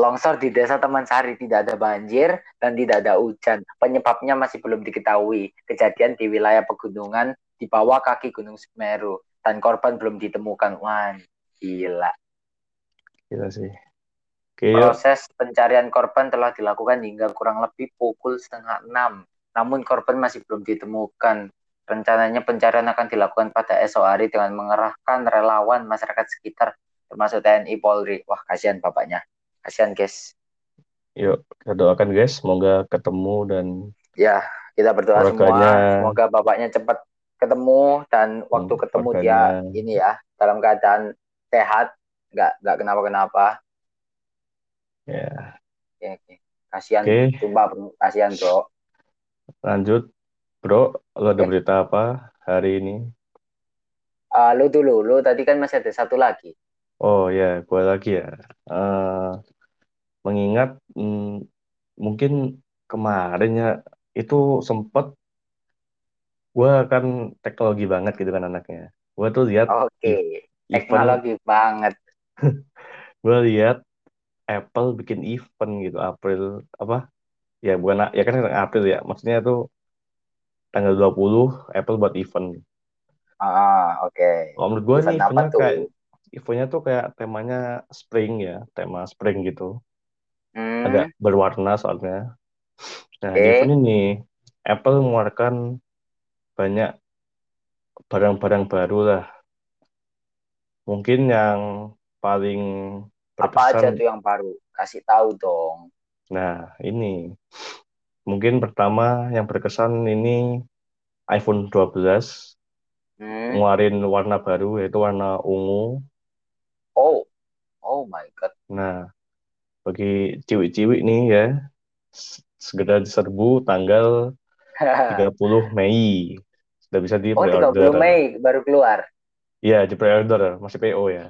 Longsor di desa Taman Sari tidak ada banjir dan tidak ada hujan. Penyebabnya masih belum diketahui. Kejadian di wilayah pegunungan di bawah kaki Gunung Semeru dan korban belum ditemukan. Wah, gila. Gila sih. Oke, yuk. Proses pencarian korban telah dilakukan hingga kurang lebih pukul setengah enam. Namun korban masih belum ditemukan. Rencananya pencarian akan dilakukan pada esok hari dengan mengerahkan relawan masyarakat sekitar termasuk TNI Polri. Wah, kasihan bapaknya. Kasihan, guys. Yuk, kita doakan guys, semoga ketemu dan Ya, kita berdoa keluarganya, semua. Semoga bapaknya cepat ketemu dan waktu hmm, ketemu dia ini ya dalam keadaan sehat, nggak nggak kenapa-kenapa. ya. Oke, oke. Kasihan, Oke, sumpah bro. Kasihan bro. lanjut, bro. Lo ada Oke. berita apa hari ini? Ah, lu dulu, lu tadi kan masih ada satu lagi. Oh ya, gue lagi ya. Eh, mengingat hmm, mungkin kemarin ya itu sempet gue kan teknologi banget gitu kan anaknya. Gue tuh lihat Oke, ev- event, teknologi banget. gue lihat Apple bikin event gitu April apa? Ya bukan ya kan April ya. Maksudnya tuh tanggal 20 Apple buat event. Ah, oke. Kalau menurut gue nih eventnya kayak tuh? eventnya tuh kayak temanya spring ya, tema spring gitu. Hmm, Agak berwarna soalnya. Nah, di oke. event ini Apple mengeluarkan banyak barang-barang baru lah. Mungkin yang paling Apa aja berkesan. tuh yang baru? Kasih tahu dong. Nah, ini mungkin pertama yang berkesan ini iPhone 12 Hmm. ngeluarin warna baru yaitu warna ungu. Oh, oh my God. Nah, bagi ciwi-ciwi nih ya, segera diserbu tanggal 30 Mei. Sudah bisa di Oh, 30 pre-order. Mei baru keluar. Iya, di pre-order masih PO ya.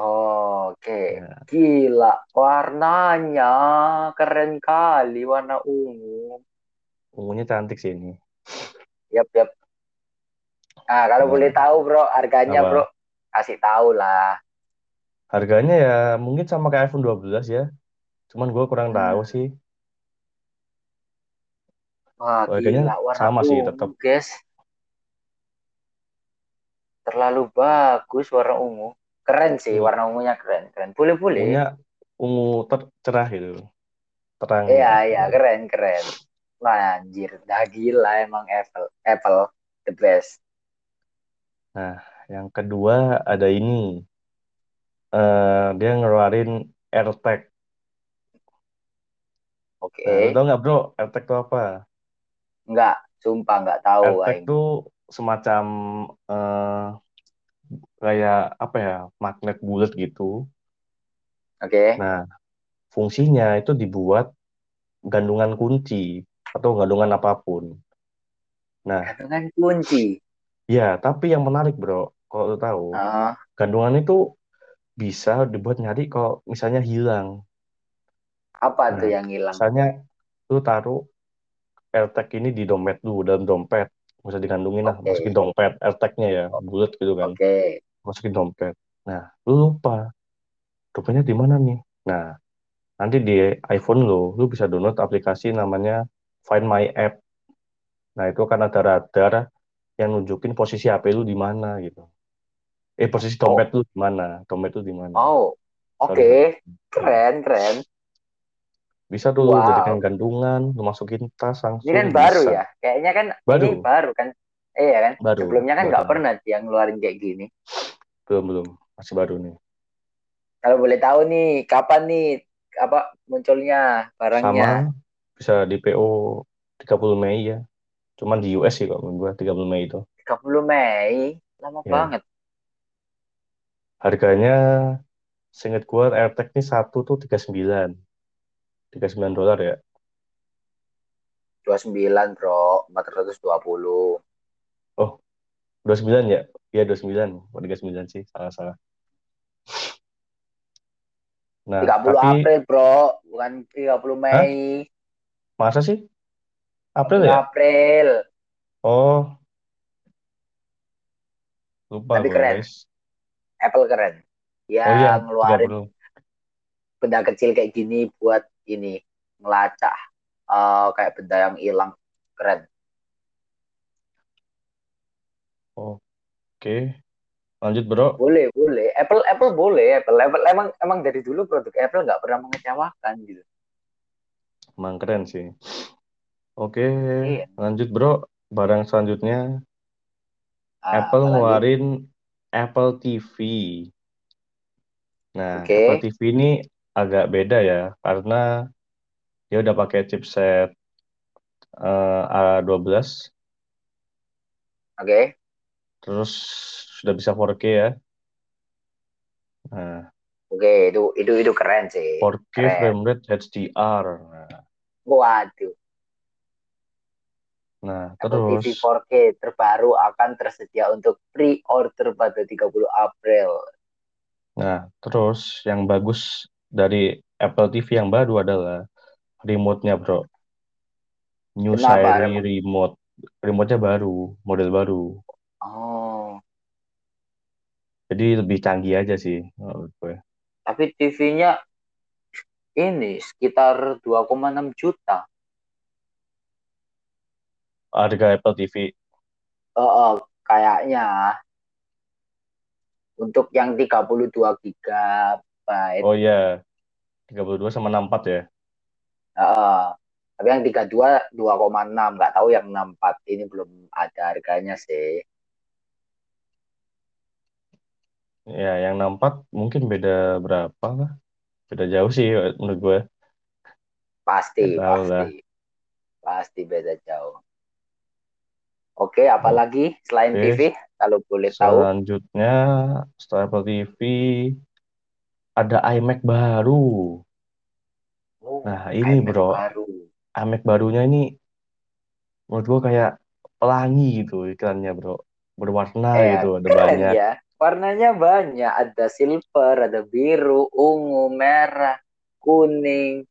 Oke, Ya, gila. Warnanya keren kali, warna ungu. ungunya cantik sih ini. Yap, yap. Nah, kalau boleh Nah, tahu, bro, harganya, bro, apa? kasih tahu lah. Harganya ya mungkin sama kayak iPhone 12 ya. Cuman gue kurang tahu Hmm. sih. Wah, Harganya gila. Warna sama sih ungu, tetap. guys. Terlalu bagus warna ungu. Keren sih, Iya. warna ungunya keren. Keren. Boleh, boleh. Ungunya ungu ter cerah gitu. Terang Iya, iya, keren, keren. Wah, anjir. Dah gila emang Apple. Apple, the best. Nah, yang kedua ada ini. eh dia ngeluarin AirTag. Nah, lu Oke. tau nggak bro, AirTag itu apa? Enggak, sumpah enggak tahu, AirTag tuh semacam eh, kayak apa ya, magnet bulat gitu. Oke. Nah, fungsinya itu dibuat gantungan kunci atau gantungan apa pun. Nah, Gantungan kunci. ya, tapi yang menarik bro, kalau lu tahu, Ah, gantungan itu bisa dibuat nyari kalau misalnya hilang. apa tuh Nah, yang hilang? misalnya lu taruh AirTag ini di dompet lu, dalam dompet. Nggak usah digantungin lah, masukin dompet, AirTag-nya ya, bulat gitu kan. Oke. Masukin dompet. Nah, lu lupa, dompetnya di mana nih? Nah, nanti di iPhone lu, lu bisa download aplikasi namanya Find My App. Nah, itu kan ada radar yang nunjukin posisi HP lu di mana gitu. Eh, posisi Oh, dompet lu di mana? Dompet lu di mana? oh. Oke. Nah, Keren, keren. Bisa tuh lu jadikan Wow. gantungan, lu masukin tas Ini kan langsung baru bisa. ya. Kayaknya kan ini Baru, baru kan. Eh ya kan. baru, Sebelumnya kan nggak baru. pernah sih yang ngeluarin kayak gini. Belum, belum. Masih baru nih. Kalau boleh tahu nih, kapan nih apa munculnya barangnya? Sama bisa di PO 30 Mei ya. Cuman di US sih kok menurut gua 30 Mei itu. 30 Mei. Lama Ya. banget. Harganya seingat gua AirTag ini satu tuh 39. 39 dolar ya. 29, Bro. 420. Oh, 29 ya? Iya 29. Oh, 39 sih, salah-salah. Nah, 30 tapi April, Bro. Bukan 30 Hah? Mei. Masa sih? April 30 ya? April. Oh, lupa Tapi keren. guys. Apple keren. Ya Oh iya, ngeluarin 30. benda kecil kayak gini buat ini ngelacak eh, kayak benda yang hilang keren. Oke, lanjut bro. Boleh, boleh. Apple Apple boleh. Apple Apple emang emang dari dulu produk Apple nggak pernah mengecewakan gitu. Emang keren sih. Oke, Iya. lanjut bro. Barang selanjutnya, Ah, Apple ngeluarin Apple TV. Nah, Oke, Apple TV ini agak beda ya, karena dia udah pakai chipset eh, A12, oke, terus sudah bisa 4K ya. Nah, oke. Itu itu itu keren sih. 4K Keren. frame rate HDR. Nah, Waduh. nah, Apple TV terus 4K terbaru akan tersedia untuk pre-order pada 30 April. Nah, terus yang bagus dari Apple TV yang baru adalah remote-nya, bro. New Kenapa Siri remote? remote. Remote-nya baru, model baru. Oh, Jadi lebih canggih aja sih menurut gue. tapi TV-nya ini sekitar 2,6 juta. Harga Apple TV. Eh, eh, kayaknya untuk yang 32 gigabyte. Oh iya, 32 sama 64 ya. Eh, tapi yang 32 2,6 nggak tahu yang 64 ini belum ada harganya sih. Ya, yang 64 mungkin beda berapa lah. Beda jauh sih menurut gue. Pasti, Gak tahu lah. pasti. Pasti beda jauh. Oke, apalagi selain Oke, TV kalau boleh tahu? selanjutnya setelah Apple TV ada iMac baru. Oh, Nah, ini iMac bro, baru. iMac barunya ini menurut gue kayak pelangi gitu iklannya bro. berwarna Eh, gitu, ada keren banyak. ya. Warnanya banyak. Ada silver, ada biru, ungu, merah, kuning.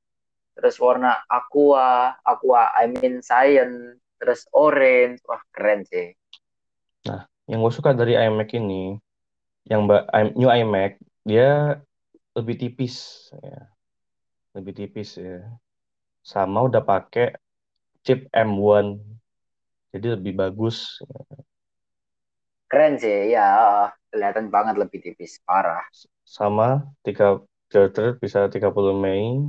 Terus warna aqua, aqua, I mean cyan. Terus orange. Wah, keren sih. Yang gue suka dari iMac ini, yang new iMac, dia lebih tipis, ya. Lebih tipis ya. Sama udah pakai chip M1, jadi lebih bagus. Keren sih, ya. Kelihatan banget lebih tipis. Parah. Sama 3 filter bisa 30 Mei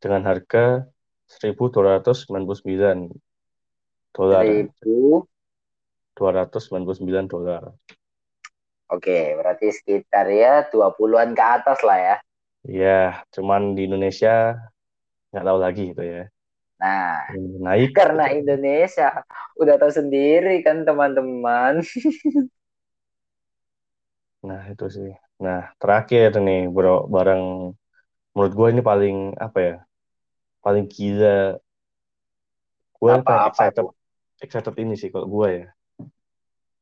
dengan harga 1.299 dolar. 1000. 299 dolar. Oke, berarti sekitar ya 20-an ke atas lah ya. Ya, cuman di Indonesia nggak tahu lagi gitu ya. Nah, Naik. karena gitu. Indonesia udah tahu sendiri kan teman-teman. Nah, itu sih. Nah, terakhir nih, bro, barang menurut gue ini paling apa ya? Paling gila. Gue Apa apa excited, excited ini sih kalau gue ya.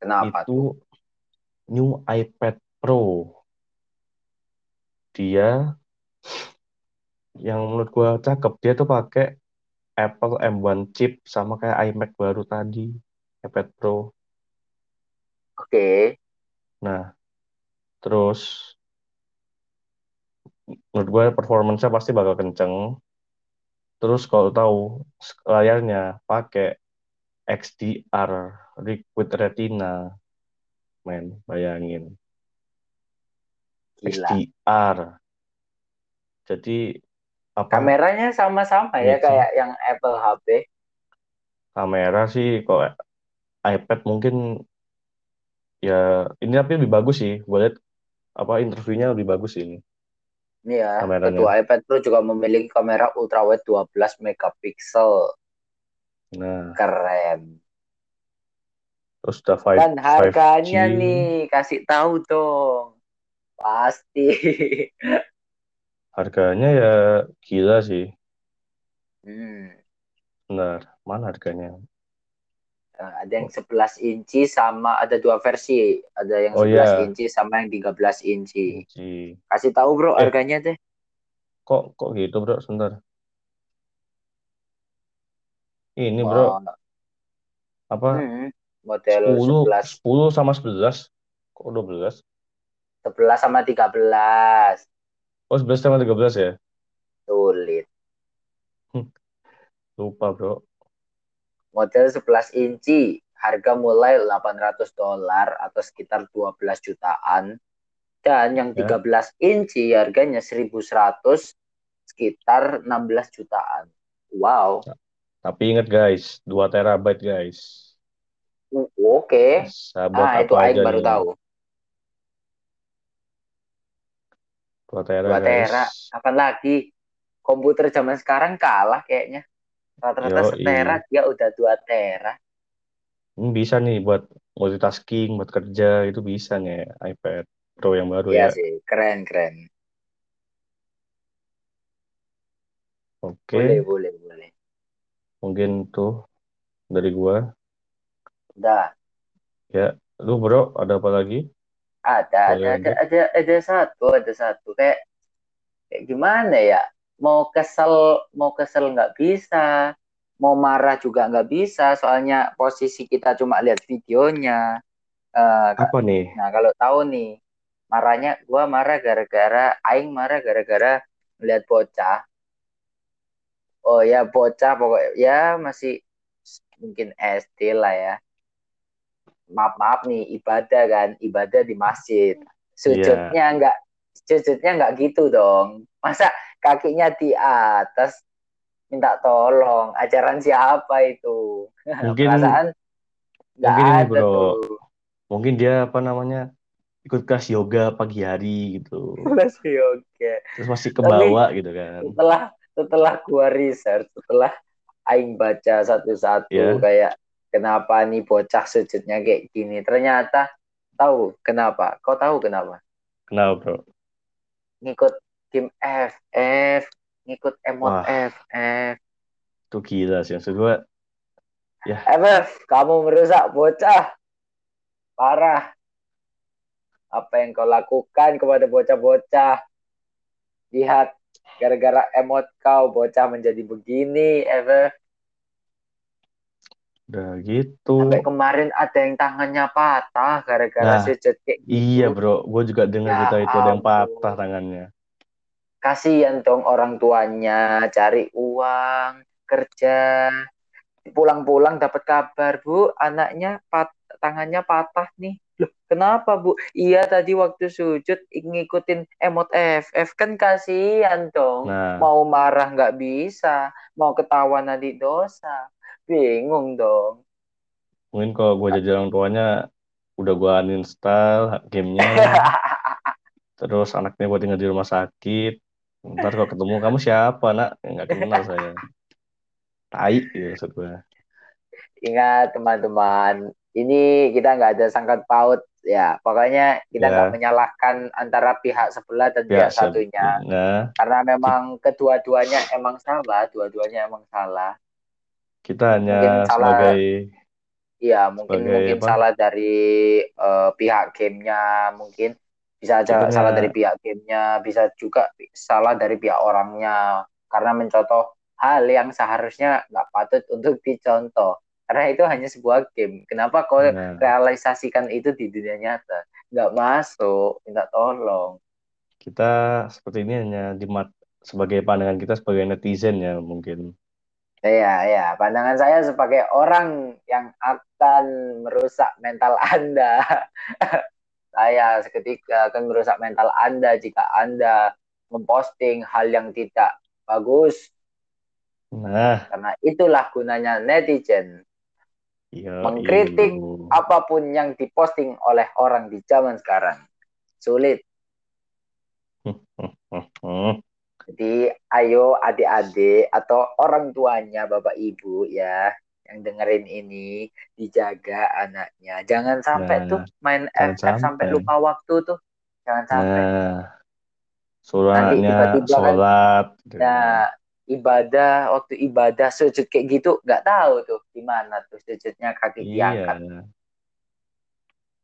Kenapa tuh? New iPad Pro. Dia yang menurut gue cakep, dia tuh pakai Apple M1 chip sama kayak iMac baru tadi, iPad Pro. Oke, Nah, terus menurut gue performance-nya pasti bakal kenceng. Terus kalau tahu layarnya pakai XDR Liquid Retina, men, bayangin gila. XDR. Jadi apa Kameranya sama-sama ya Amazing. kayak yang Apple HP. kamera sih kalau iPad mungkin ya ini tapi lebih bagus sih. Gue lihat apa interviewnya lebih bagus ini Ini ya, kameranya. kedua iPad Pro juga memiliki kamera ultrawide 12 megapiksel. Nah, Keren. Terus udah 5, Dan harganya 5G. nih, kasih tahu dong. Pasti. Harganya ya gila sih. Hmm. Benar, mana harganya? Eh, Ada yang 11 inci sama ada dua versi. Ada yang Oh 11 iya, inci sama yang 13 inci. inci. Kasih tahu bro Eh, harganya deh. kok kok gitu, Bro? Sebentar. Ini, Bro, Mau- apa hmm, model 10 11 10 sama 11? Kok 12? 11 sama 13. Oh, 11 sama 13 ya? Sulit. Lupa, Bro. Model 11 inci harga mulai 800 dolar atau sekitar 12 jutaan. Dan yang Ya. 13 inci harganya 1100 sekitar 16 jutaan. Wow. Tapi ingat guys, 2 terabyte guys. Oke. Bisa buat Ah, itu aja baru tahu. 2 tera 2 tera. guys. Kapan lagi? Komputer zaman sekarang kalah kayaknya. Rata-rata setera dia udah 2 tera. Ini bisa nih buat multitasking, buat kerja, itu bisa nih iPad Pro yang baru Iya ya. sih, keren-keren. Oke, Boleh, boleh, boleh. mungkin tuh dari gua. Udah. Ya, lu bro, ada apa lagi? Ada, ada, ada, ada, ada satu, ada satu. Kayak, kayak gimana ya? Mau kesel, mau kesel nggak bisa. Mau marah juga nggak bisa. Soalnya posisi kita cuma lihat videonya. Kak. Apa nih? Nah, kalau tahu nih, marahnya, gua marah gara-gara, Aing marah gara-gara melihat bocah. Oh ya, bocah pokoknya, ya masih mungkin SD lah ya. Maaf, maaf nih, ibadah kan, ibadah di masjid. Iya, Sujudnya nggak, sujudnya nggak gitu dong. Masa kakinya di atas, minta tolong. Ajaran siapa itu? mungkin Perasaan nggak ada bro, tuh. mungkin dia apa namanya ikut kelas yoga pagi hari gitu, Masih oke. terus masih ke Tapi gitu kan? setelah setelah gua research, setelah aing baca satu-satu Ya, kayak kenapa nih bocah sujudnya kayak gini. Ternyata tahu kenapa? Kau tahu kenapa? kenapa bro? Ngikut game FF, ngikut emot Wah, FF. itu gila sih maksud gua. Ya, FF, kamu merusak bocah. parah. Apa yang kau lakukan kepada bocah-bocah? Lihat, gara-gara emot kau bocah menjadi begini, Ever. Udah gitu. Sampai kemarin ada yang tangannya patah gara-gara Nah, gitu. Iya bro, gue juga dengar Ya itu ada yang patah tangannya. Kasihan dong orang tuanya cari uang, kerja. Pulang-pulang dapat kabar, Bu, anaknya pat tangannya patah nih. Loh, kenapa, Bu? Iya, tadi waktu sujud ngikutin emot FF kan kasihan dong. Nah, Mau marah nggak bisa, mau ketawa nanti dosa. Bingung dong. mungkin kalau gue jadi orang tuanya udah gue uninstall gamenya, terus anaknya gue tinggal di rumah sakit. Ntar kalau ketemu kamu siapa nak? Ya, Nggak kenal saya. Tai gitu maksud gue. Ingat teman-teman, ini kita nggak ada sangkut paut ya. Pokoknya kita Ya. nggak menyalahkan antara pihak sebelah dan pihak Pihak satunya. Nah, Karena memang kedua-duanya emang salah, dua-duanya emang salah. Kita hanya Mungkin salah- sebagai Iya, mungkin Sebagai mungkin apa? salah dari eh, pihak gamenya, mungkin bisa aja Kita salah dari pihak gamenya, bisa juga salah dari pihak orangnya. Karena mencontoh hal yang seharusnya nggak patut untuk dicontoh. Karena itu hanya sebuah game. Kenapa kau nah, realisasikan itu di dunia nyata? Nggak masuk, minta tolong. kita seperti ini hanya dimat sebagai pandangan kita sebagai netizen ya mungkin. Iya, ya. Pandangan saya sebagai orang yang akan merusak mental Anda. saya seketika akan merusak mental Anda jika Anda memposting hal yang tidak bagus. Nah, Karena itulah gunanya netizen. iya. Mengkritik iyo. Apa pun yang diposting oleh orang di zaman sekarang. Sulit. Jadi ayo adik-adik atau orang tuanya Bapak Ibu ya yang dengerin ini dijaga anaknya. Jangan sampai Nah, tuh main FF sampai sampai. lupa waktu tuh. Jangan sampai. Nah, suruh Nanti tiba-tiba kan- sholat. Nah, ibadah waktu ibadah sujud kayak gitu nggak tahu tuh gimana tuh sujudnya kaki Iya. diangkat.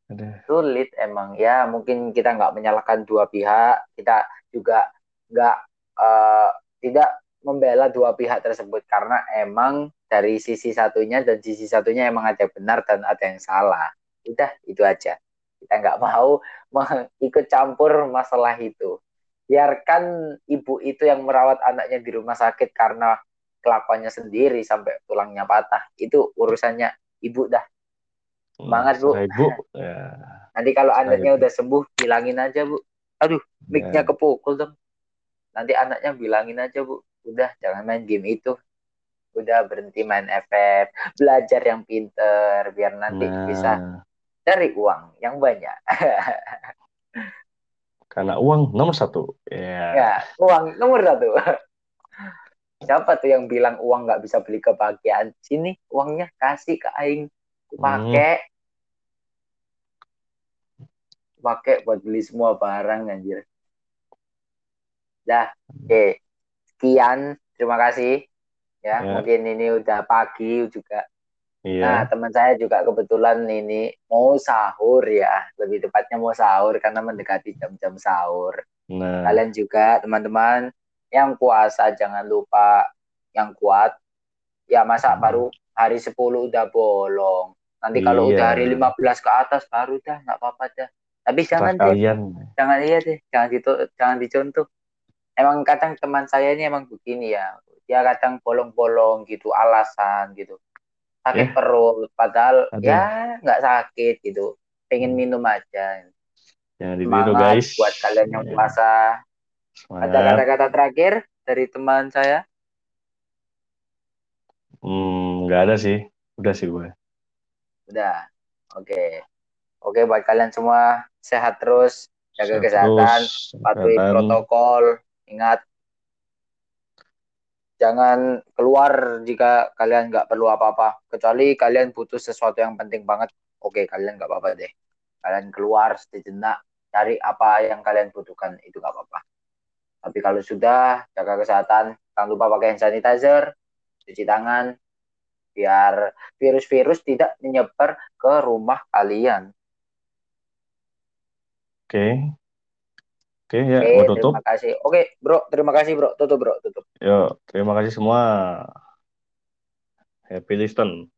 Aduh, Sulit emang ya mungkin kita nggak menyalahkan dua pihak. Kita juga nggak eh, tidak membela dua pihak tersebut karena emang dari sisi satunya dan sisi satunya emang ada yang benar dan ada yang salah. Udah itu aja. Kita nggak mau ikut campur masalah itu. Biarkan ibu itu yang merawat anaknya di rumah sakit karena kelakuannya sendiri sampai tulangnya patah. Itu urusannya ibu dah. Semangat, Bu. ibu. Ya, Nanti kalau anaknya udah sembuh, bilangin aja, Bu. Aduh, mic-nya ya. kepukul dong. Nanti anaknya bilangin aja, Bu. Udah, jangan main game itu. Udah berhenti main FF. Belajar yang pinter, biar nanti Nah, bisa cari uang yang banyak. karena uang nomor satu. Ya. ya, uang nomor satu. Siapa tuh yang bilang uang nggak bisa beli kebahagiaan? Sini, uangnya kasih ke Aing. Pakai. Pakai buat beli semua barang, anjir. Dah, oke. Sekian, terima kasih. Ya, Ya. mungkin ini udah pagi juga. Nah, Iya. teman saya juga kebetulan ini mau sahur ya. Lebih tepatnya mau sahur karena mendekati jam-jam sahur. Nah, Kalian juga, teman-teman, yang puasa jangan lupa yang kuat. Ya, masa Hmm. baru hari 10 udah bolong. Nanti kalau Iya. udah hari 15 ke atas baru dah, nggak apa-apa dah. Tapi jangan deh, kalian. jangan iya deh, jangan itu jangan dicontoh. Emang kadang teman saya ini emang begini ya. Dia kadang bolong-bolong gitu, alasan gitu. Sakit Ya. perut, padahal Aduh. ya nggak sakit gitu. Pengen Hmm. minum aja. Jangan ditiru guys. buat kalian yang Ya, puasa. Ada Semangat. kata-kata terakhir dari teman saya? Hmm, nggak ada sih. Udah sih gue. Udah. Oke. Oke buat kalian semua sehat terus, jaga Sehat kesehatan, terus, patuhi kesehatan. protokol. Ingat jangan keluar jika kalian nggak perlu apa-apa. Kecuali kalian butuh sesuatu yang penting banget. Oke, kalian nggak apa-apa deh. Kalian keluar sejenak, cari apa yang kalian butuhkan, itu nggak apa-apa. Tapi kalau sudah, jaga kesehatan. Jangan lupa pakai hand sanitizer, cuci tangan, biar virus-virus tidak menyebar ke rumah kalian. Oke. Oke ya, Oke, gua tutup. terima kasih. Oke, bro, terima kasih bro. Tutup bro, tutup. Yuk, terima kasih semua. Happy listen.